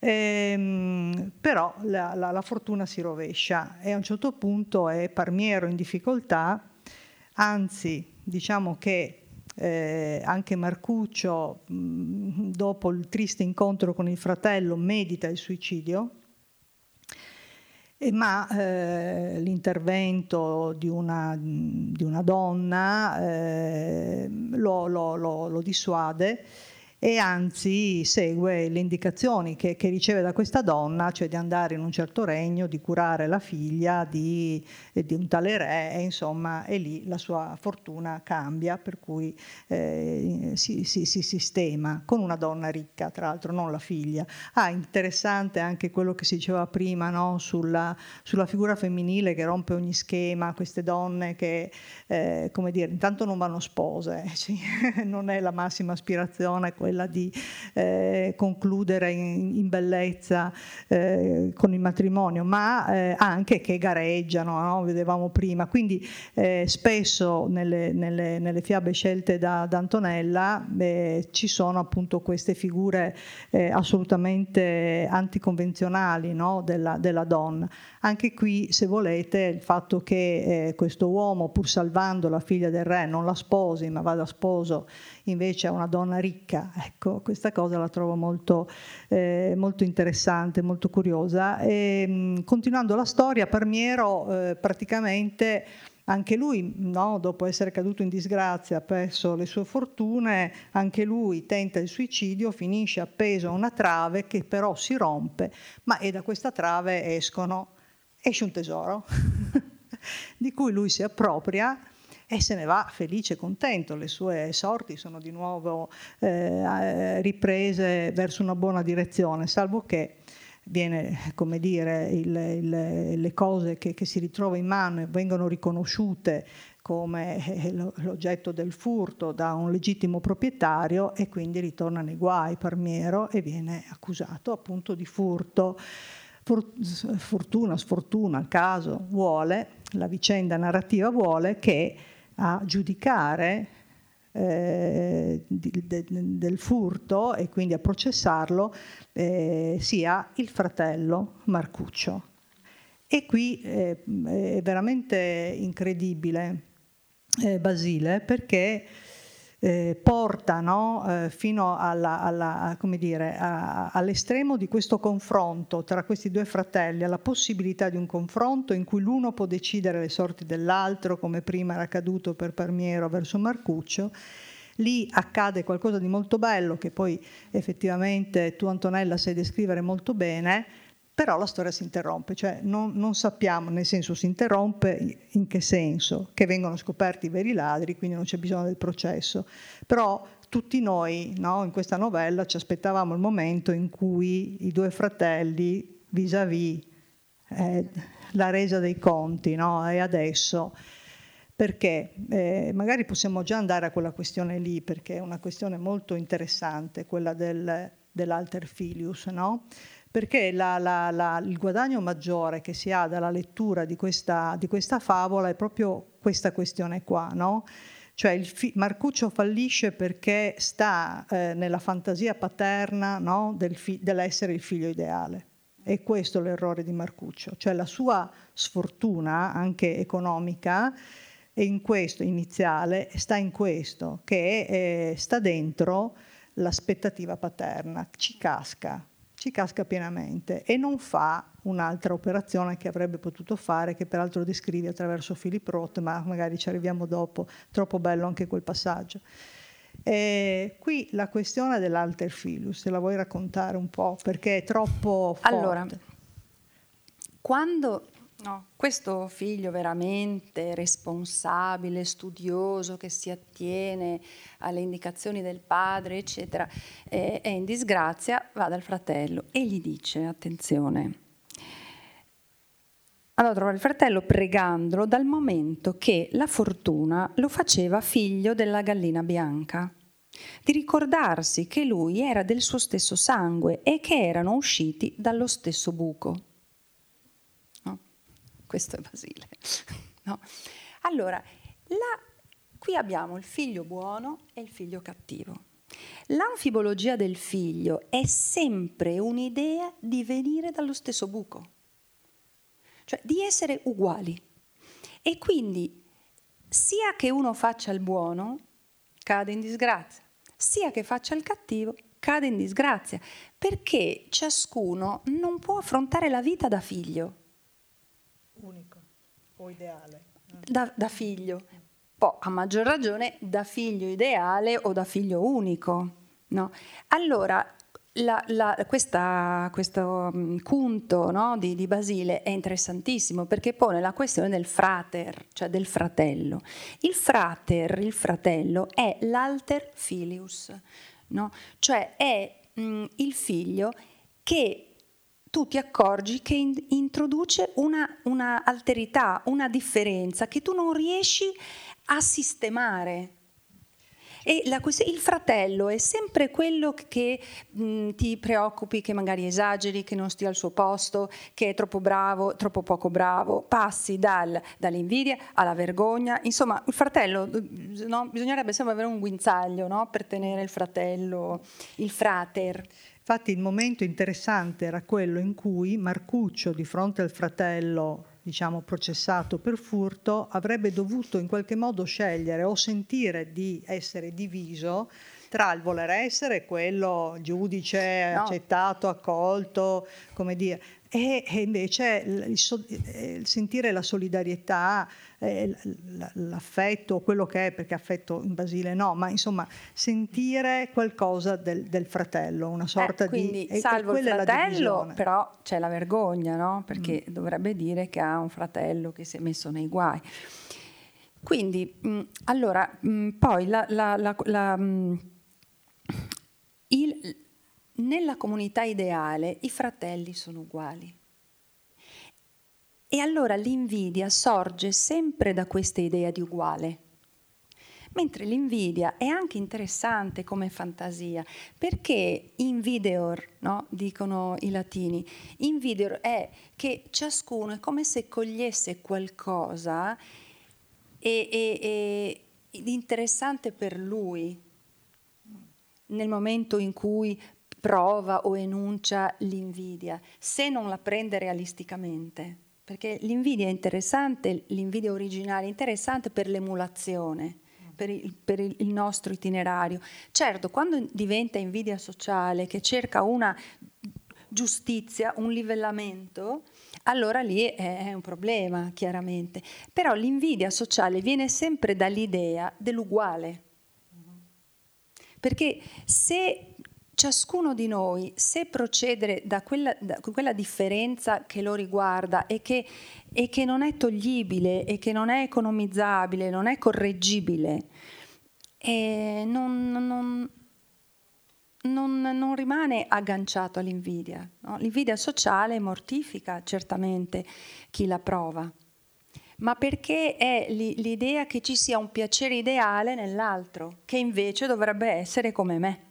Ehm, però la, la, la, fortuna si rovescia e a un certo punto è Parmiero in difficoltà, anzi diciamo che eh, anche Marcuccio mh, dopo il triste incontro con il fratello medita il suicidio, ma eh, l'intervento di una, di una donna eh, lo, lo, lo, lo dissuade e anzi segue le indicazioni che, che, riceve da questa donna, cioè di andare in un certo regno, di curare la figlia di, di un tale re e insomma e lì la sua fortuna cambia, per cui eh, si, si, si, sistema con una donna ricca, tra l'altro non la figlia. Ah, interessante anche quello che si diceva prima no? sulla, sulla, figura femminile che rompe ogni schema, queste donne che, eh, come dire, intanto non vanno spose, sì? non è la massima aspirazione quella di eh, concludere in, in bellezza eh, con il matrimonio, ma eh, anche che gareggiano, no? vedevamo prima. Quindi eh, spesso nelle, nelle, nelle, fiabe scelte da, da Antonella eh, ci sono appunto queste figure eh, assolutamente anticonvenzionali no? della, della, donna. Anche qui, se volete, il fatto che questo uomo, pur salvando la figlia del re, non la sposi, ma vada sposo invece a una donna ricca, Ecco, questa cosa la trovo molto, eh, molto interessante, molto curiosa. E, mh, continuando la storia, Parmiero eh, praticamente anche lui, no, dopo essere caduto in disgrazia, ha perso le sue fortune, anche lui tenta il suicidio, finisce appeso a una trave che però si rompe, ma e da questa trave escono, esce un tesoro di cui lui si appropria e se ne va felice e contento, le sue sorti sono di nuovo eh, riprese verso una buona direzione, salvo che viene, come dire, il, il, le cose che, che, si ritrova in mano vengono riconosciute come eh, l'oggetto del furto da un legittimo proprietario e quindi ritorna nei guai Parmiero e viene accusato appunto di furto. Fortuna, sfortuna, caso vuole, la vicenda narrativa vuole che a giudicare eh, de, del furto e quindi a processarlo eh, sia il fratello Marcuccio. E qui eh, è veramente incredibile eh, Basile perché eh, portano eh, fino alla, alla, dire, a, all'estremo di questo confronto tra questi due fratelli, alla possibilità di un confronto in cui l'uno può decidere le sorti dell'altro, come prima era accaduto per Parmiero verso Marcuccio. Lì accade qualcosa di molto bello che poi effettivamente tu Antonella sai descrivere molto bene, però la storia si interrompe, cioè non, non, sappiamo, nel senso si interrompe in che senso, che vengono scoperti i veri ladri, quindi non c'è bisogno del processo, però tutti noi no, in questa novella ci aspettavamo il momento in cui i due fratelli vis-à-vis eh, la resa dei conti, no? e adesso Perché? Eh, magari possiamo già andare a quella questione lì, perché è una questione molto interessante, quella del, dell'alter filius, no? Perché la, la, la, il guadagno maggiore che si ha dalla lettura di questa, di questa favola è proprio questa questione qua, no? Cioè fi- Marcuccio fallisce perché sta eh, nella fantasia paterna no? Del fi- dell'essere il figlio ideale. E questo è l'errore di Marcuccio, cioè la sua sfortuna, anche economica, è in questo iniziale, sta in questo, che eh, sta dentro l'aspettativa paterna, ci casca, ci casca pienamente e non fa un'altra operazione che avrebbe potuto fare, che peraltro descrive attraverso Philip Roth, ma magari ci arriviamo dopo, troppo bello anche quel passaggio. E qui la questione dell'alter filius, te la vuoi raccontare un po' perché è troppo forte. Allora, quando no, questo figlio veramente responsabile, studioso, che si attiene alle indicazioni del padre, eccetera, è in disgrazia, va dal fratello e gli dice, attenzione, andò a trovare il fratello pregandolo dal momento che la fortuna lo faceva figlio della gallina bianca, di ricordarsi che lui era del suo stesso sangue e che erano usciti dallo stesso buco. Questo è Basile. No? Allora, la, qui abbiamo il figlio buono e il figlio cattivo. L'anfibologia del figlio è sempre un'idea di venire dallo stesso buco cioè di essere uguali. E quindi sia che uno faccia il buono, cade in disgrazia, sia che faccia il cattivo, cade in disgrazia, perché ciascuno non può affrontare la vita da figlio. O ideale. Da, da figlio. Poi, a maggior ragione, da figlio ideale o da figlio unico. No? Allora, la, la, questa, questo mm, punto no, di, di, Basile è interessantissimo perché pone la questione del frater, cioè del fratello. Il frater, il fratello, è l'alter filius, no? cioè è mh, mm, il figlio che tu ti accorgi che in, introduce una, una alterità, una differenza che tu non riesci a sistemare e la, il fratello è sempre quello che mh, ti preoccupi, che magari esageri, che non stia al suo posto, che è troppo bravo, troppo poco bravo, passi dal, dall'invidia alla vergogna. Insomma, il fratello, no? bisognerebbe sempre avere un guinzaglio no? per tenere il fratello, il frater. Infatti il momento interessante era quello in cui Marcuccio, di fronte al fratello diciamo, processato per furto, avrebbe dovuto in qualche modo scegliere o sentire di essere diviso tra il voler essere quello giudice no. accettato, accolto, come dire, e, e invece il, il, sentire la solidarietà, eh, l'affetto, quello che è, perché affetto in Basile no, ma insomma sentire qualcosa del, del fratello, una sorta eh, quindi, di... salvo il fratello, però c'è la vergogna, no? perché mm. dovrebbe dire che ha un fratello che si è messo nei guai. Quindi, mh, mm, allora, mh, mm, poi la, la, la, mh, il, nella comunità ideale i fratelli sono uguali. E allora l'invidia sorge sempre da questa idea di uguale. Mentre l'invidia è anche interessante come fantasia, perché invideor, no? dicono i latini, invideor è che ciascuno è come se cogliesse qualcosa e, e, e, interessante per lui, nel momento in cui prova o enuncia l'invidia, se non la prende realisticamente. Perché l'invidia è interessante, l'invidia originale è interessante per l'emulazione, per il, per il nostro itinerario. Certo, quando diventa invidia sociale, che cerca una giustizia, un livellamento, allora lì è un problema, chiaramente. Però l'invidia sociale viene sempre dall'idea dell'uguale. Perché se ciascuno di noi, se procedere da quella, da quella differenza che lo riguarda e che, e che, non è toglibile e che non è economizzabile, non è correggibile, eh, non, non, non, non, rimane agganciato all'invidia. No? L'invidia sociale mortifica certamente chi la prova. ma perché è l'idea che ci sia un piacere ideale nell'altro, che invece dovrebbe essere come me.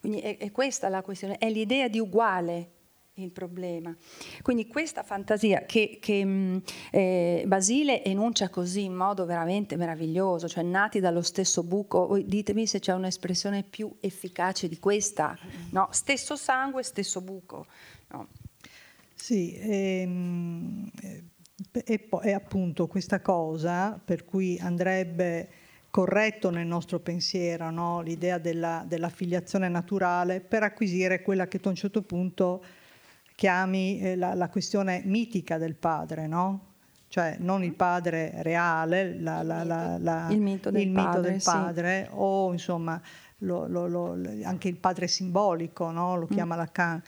Quindi è, è questa la questione, è l'idea di uguale il problema. Quindi questa fantasia che, che mm, eh, Basile enuncia così in modo veramente meraviglioso, cioè nati dallo stesso buco, ditemi se c'è un'espressione più efficace di questa, no? stesso sangue, stesso buco. No? Sì, ehm, e, e appunto questa cosa per cui andrebbe corretto nel nostro pensiero no? l'idea della, filiazione naturale per acquisire quella che tu a un certo punto chiami eh, la, la, questione mitica del padre, no? cioè non il padre reale, la, la, il mito del il padre, mito del padre sì. o insomma lo, lo, lo, anche il padre simbolico, no? lo mm. chiama mm. Lacan.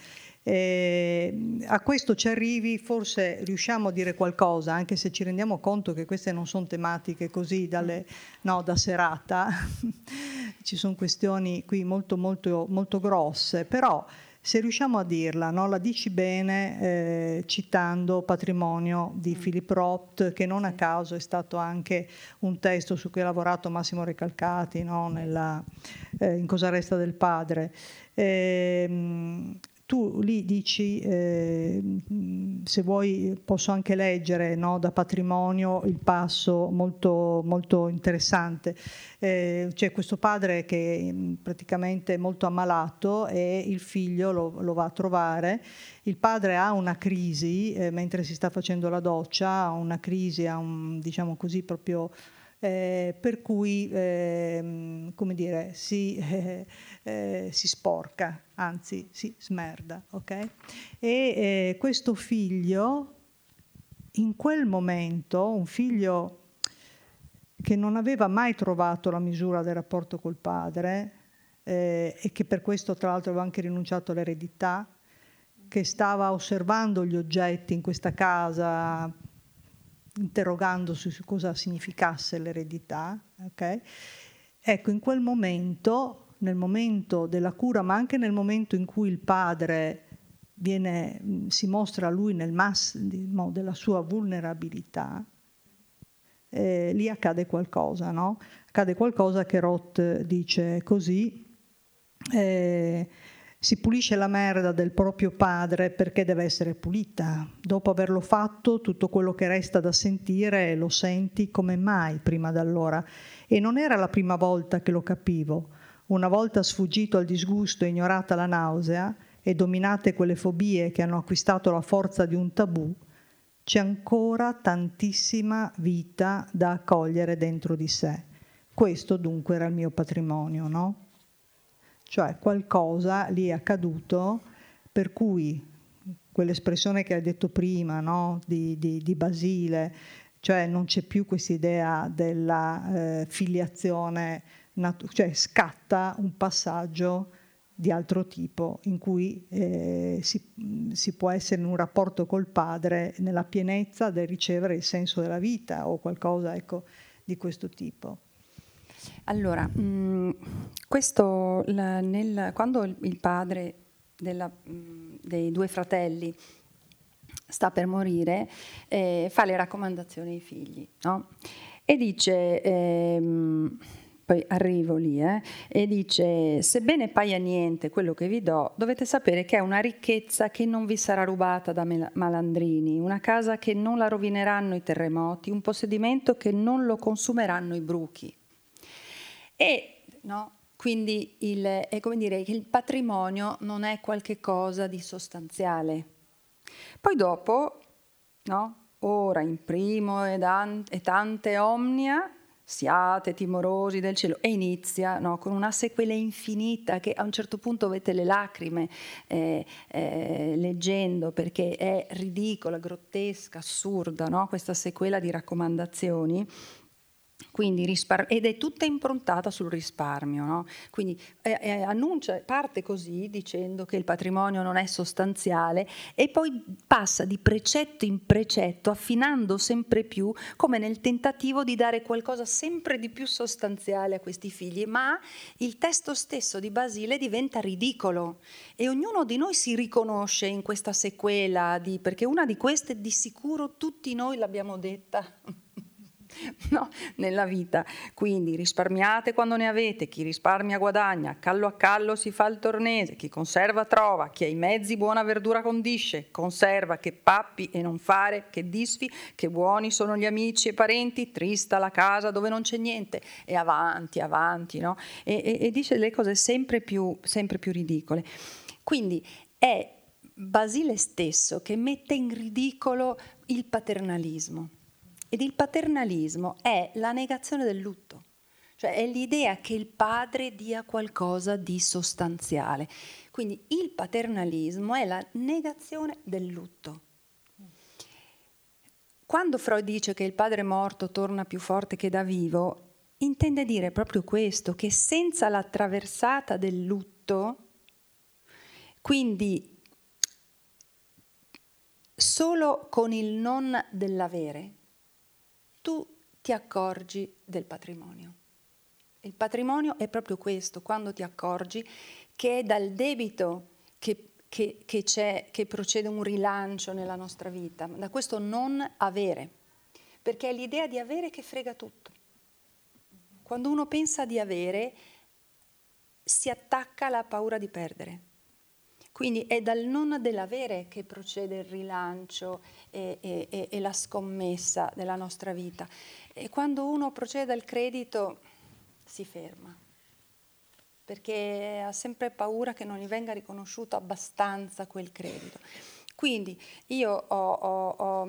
Eh, a questo ci arrivi, forse riusciamo a dire qualcosa, anche se ci rendiamo conto che queste non sono tematiche così dalle, no, da serata, ci sono questioni qui molto, molto, molto grosse, però se riusciamo a dirla, no, la dici bene eh, citando Patrimonio di mm. Philip Roth, che non a caso è stato anche un testo su cui ha lavorato Massimo Recalcati no, nella, eh, in Cosa resta del padre. Eh, tu lì dici, eh, se vuoi posso anche leggere no, da patrimonio il passo molto, molto interessante. Eh, c'è questo padre che mm, praticamente è molto ammalato e il figlio lo, lo va a trovare. Il padre ha una crisi eh, mentre si sta facendo la doccia, ha una crisi, ha un, diciamo così, proprio eh, per cui eh, come dire, si, eh, si, sporca, anzi si smerda. Okay? E eh, questo figlio, in quel momento, un figlio che non aveva mai trovato la misura del rapporto col padre eh, e che per questo tra l'altro aveva anche rinunciato all'eredità, che stava osservando gli oggetti in questa casa interrogandosi su cosa significasse l'eredità. Okay? Ecco, in quel momento, nel momento della cura, ma anche nel momento in cui il padre viene, si mostra a lui nel massimo della sua vulnerabilità, eh, lì accade qualcosa, no? Accade qualcosa che Roth dice così. Eh, si pulisce la merda del proprio padre perché deve essere pulita. Dopo averlo fatto, tutto quello che resta da sentire lo senti come mai prima d'allora. E non era la prima volta che lo capivo. Una volta sfuggito al disgusto e ignorata la nausea e dominate quelle fobie che hanno acquistato la forza di un tabù, c'è ancora tantissima vita da accogliere dentro di sé. Questo dunque era il mio patrimonio, no? cioè qualcosa lì è accaduto per cui quell'espressione che hai detto prima no? di, di, di, Basile, cioè non c'è più questa idea della eh, filiazione, natu- cioè scatta un passaggio di altro tipo in cui eh, si, si, può essere in un rapporto col padre nella pienezza del ricevere il senso della vita o qualcosa ecco, di questo tipo. Allora, mh, mm, questo, la, nel, quando il padre della, mh, mm, dei due fratelli sta per morire, eh, fa le raccomandazioni ai figli, no? E dice, ehm, poi arrivo lì, eh, e dice, sebbene paia niente quello che vi do, dovete sapere che è una ricchezza che non vi sarà rubata da malandrini, una casa che non la rovineranno i terremoti, un possedimento che non lo consumeranno i bruchi. E no, quindi il, è come dire il patrimonio non è qualcosa di sostanziale. Poi dopo, no, ora in primo e tante omnia, siate timorosi del cielo e inizia no, con una sequela infinita che a un certo punto avete le lacrime eh, eh, leggendo perché è ridicola, grottesca, assurda no? questa sequela di raccomandazioni rispar- ed è tutta improntata sul risparmio. No? Quindi eh, eh, annuncia, parte così dicendo che il patrimonio non è sostanziale e poi passa di precetto in precetto, affinando sempre più, come nel tentativo di dare qualcosa sempre di più sostanziale a questi figli, ma il testo stesso di Basile diventa ridicolo e ognuno di noi si riconosce in questa sequela, di, perché una di queste di sicuro tutti noi l'abbiamo detta no, nella vita. Quindi risparmiate quando ne avete, chi risparmia guadagna, callo a callo si fa il tornese, chi conserva trova, chi ha i mezzi buona verdura condisce, conserva che pappi e non fare, che disfi, che buoni sono gli amici e parenti, trista la casa dove non c'è niente, e avanti, avanti, no? e, e, e dice delle cose sempre più, sempre più ridicole. Quindi è Basile stesso che mette in ridicolo il paternalismo. Ed il paternalismo è la negazione del lutto, cioè è l'idea che il padre dia qualcosa di sostanziale. Quindi il paternalismo è la negazione del lutto. Quando Freud dice che il padre morto torna più forte che da vivo, intende dire proprio questo, che senza la traversata del lutto, quindi solo con il non dell'avere, tu ti accorgi del patrimonio. Il patrimonio è proprio questo, quando ti accorgi che è dal debito che, che, che, che procede un rilancio nella nostra vita, da questo non avere, perché è l'idea di avere che frega tutto. Quando uno pensa di avere, si attacca alla paura di perdere. Quindi è dal non dell'avere che procede il rilancio e, e, e, la scommessa della nostra vita. E quando uno procede al credito si ferma, perché ha sempre paura che non gli venga riconosciuto abbastanza quel credito. Quindi io ho, ho, ho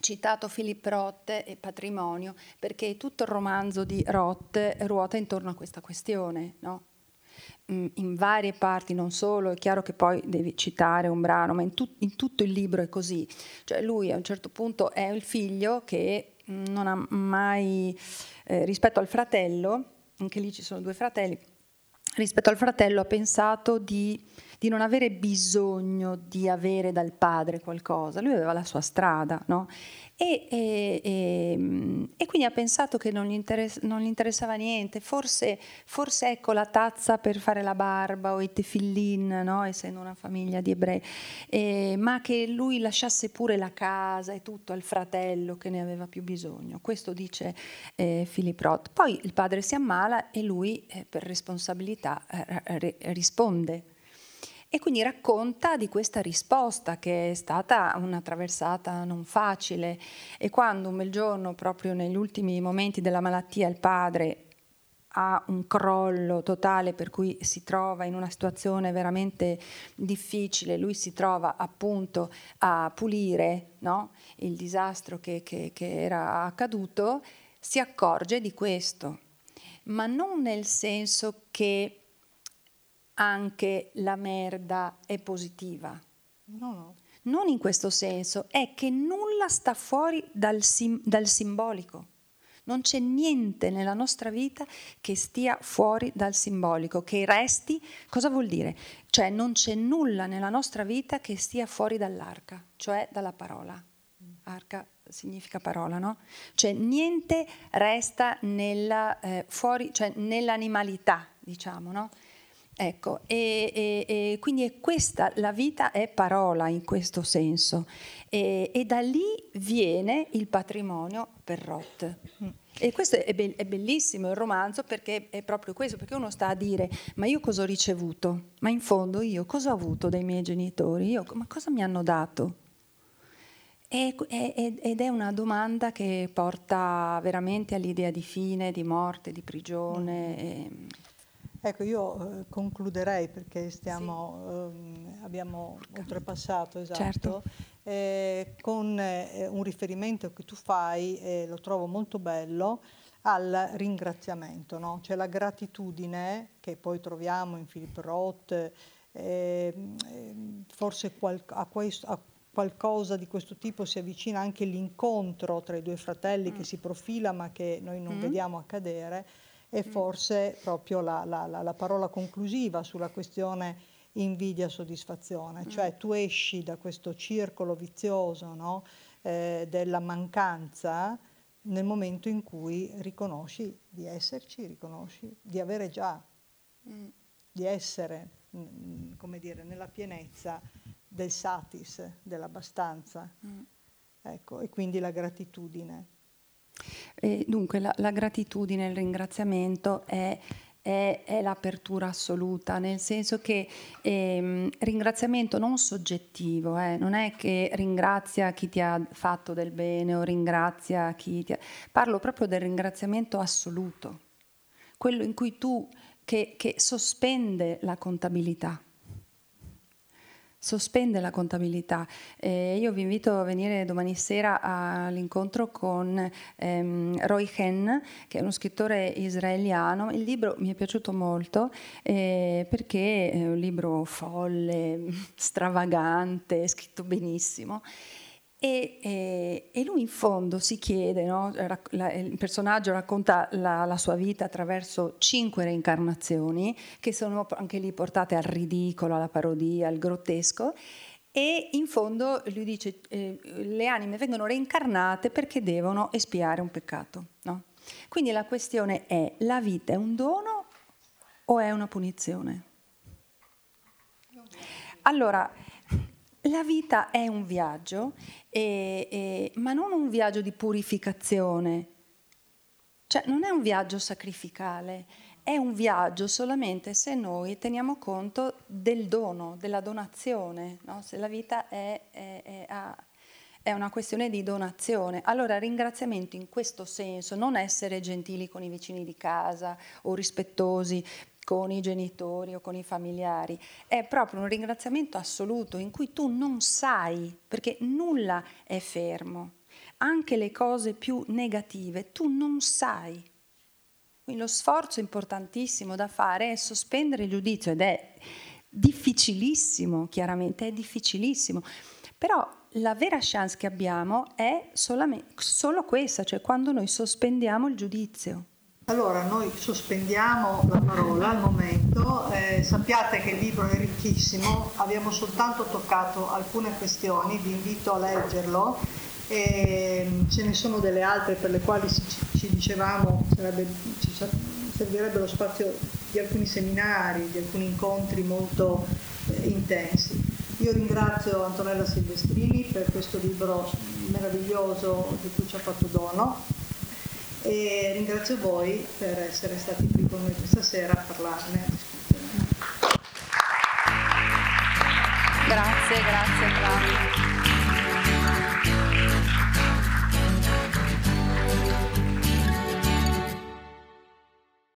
citato Philip Roth e patrimonio perché tutto il romanzo di Roth ruota intorno a questa questione, no? Mm, in varie parti, non solo, è chiaro che poi devi citare un brano, ma in, tu, in, tutto il libro è così. Cioè lui a un certo punto è il figlio che mm, non ha mai, eh, rispetto al fratello, anche lì ci sono due fratelli, rispetto al fratello ha pensato di, di, non avere bisogno di avere dal padre qualcosa, lui aveva la sua strada, no? E, e, e, e, quindi ha pensato che non gli, interess- non gli interessava niente, forse, forse, ecco la tazza per fare la barba o i tefillin, no? essendo una famiglia di ebrei, ma che lui lasciasse pure la casa e tutto al fratello che ne aveva più bisogno. Questo dice eh, Philip Roth. Poi il padre si ammala e lui eh, per responsabilità eh, risponde e quindi racconta di questa risposta che è stata una traversata non facile e quando un bel giorno, proprio negli ultimi momenti della malattia, il padre ha un crollo totale per cui si trova in una situazione veramente difficile, lui si trova appunto a pulire no? il disastro che, che, che era accaduto, si accorge di questo, ma non nel senso che anche la merda è positiva. No, no. Non in questo senso, è che nulla sta fuori dal, sim- dal simbolico. Non c'è niente nella nostra vita che stia fuori dal simbolico, che resti, cosa vuol dire? Cioè non c'è nulla nella nostra vita che stia fuori dall'arca, cioè dalla parola. Arca significa parola, no? Cioè niente resta nella, eh, fuori, cioè nell'animalità, diciamo, no? Ecco, e, e, e, quindi è questa, la vita è parola in questo senso e, e da lì viene il patrimonio per Roth. E questo è, be- è, bellissimo il romanzo perché è proprio questo, perché uno sta a dire ma io cosa ho ricevuto? Ma in fondo io cosa ho avuto dai miei genitori? Io, ma cosa mi hanno dato? ed è una domanda che porta veramente all'idea di fine, di morte, di prigione. Mm. Ecco, io eh, concluderei perché stiamo, sì. ehm, abbiamo oltrepassato, esatto, certo. eh, con eh, un riferimento che tu fai, e lo trovo molto bello, al ringraziamento, no? cioè la gratitudine che poi troviamo in Philip Roth, ehm, ehm, forse qual- a, questo, a qualcosa di questo tipo si avvicina anche l'incontro tra i due fratelli mm. che si profila ma che noi non mm. vediamo accadere, è mm. forse proprio la, la, la, la, parola conclusiva sulla questione invidia-soddisfazione, cioè mm. tu esci da questo circolo vizioso no? eh, della mancanza nel momento in cui riconosci di esserci, riconosci di avere già, mm. di essere, come dire, nella pienezza del satis, dell'abbastanza. Mm. Ecco, e quindi la gratitudine. E dunque la, la, gratitudine, il ringraziamento è, è, è, l'apertura assoluta, nel senso che ehm, ringraziamento non soggettivo, eh, non è che ringrazia chi ti ha fatto del bene o ringrazia chi ti ha... Parlo proprio del ringraziamento assoluto, quello in cui tu, che, che sospende la contabilità sospende la contabilità. Eh, io vi invito a venire domani sera all'incontro con ehm, Roy Hen, che è uno scrittore israeliano. Il libro mi è piaciuto molto eh, perché è un libro folle, stravagante, scritto benissimo. E, e, e, lui in fondo si chiede, no? la, il personaggio racconta la, la, sua vita attraverso cinque reincarnazioni che sono anche lì portate al ridicolo, alla parodia, al grottesco e in fondo lui dice eh, le anime vengono reincarnate perché devono espiare un peccato. No? Quindi la questione è la vita è un dono o è una punizione? Allora, la vita è un viaggio, e, e, ma non un viaggio di purificazione, cioè non è un viaggio sacrificale, è un viaggio solamente se noi teniamo conto del dono, della donazione, no? se la vita è, è, è, è, una questione di donazione. Allora ringraziamento in questo senso, non essere gentili con i vicini di casa o rispettosi con i genitori o con i familiari, è proprio un ringraziamento assoluto in cui tu non sai, perché nulla è fermo, anche le cose più negative, tu non sai. Quindi lo sforzo importantissimo da fare è sospendere il giudizio ed è difficilissimo, chiaramente è difficilissimo, però la vera chance che abbiamo è solo questa, cioè quando noi sospendiamo il giudizio. Allora, noi sospendiamo la parola al momento, eh, sappiate che il libro è ricchissimo, abbiamo soltanto toccato alcune questioni, vi invito a leggerlo, e mm, ce ne sono delle altre per le quali ci, ci dicevamo sarebbe, ci servirebbe lo spazio di alcuni seminari, di alcuni incontri molto eh, intensi. Io ringrazio Antonella Silvestrini per questo libro meraviglioso di cui ci ha fatto dono e ringrazio voi per essere stati qui con noi questa sera a parlarne. Grazie, grazie, grazie.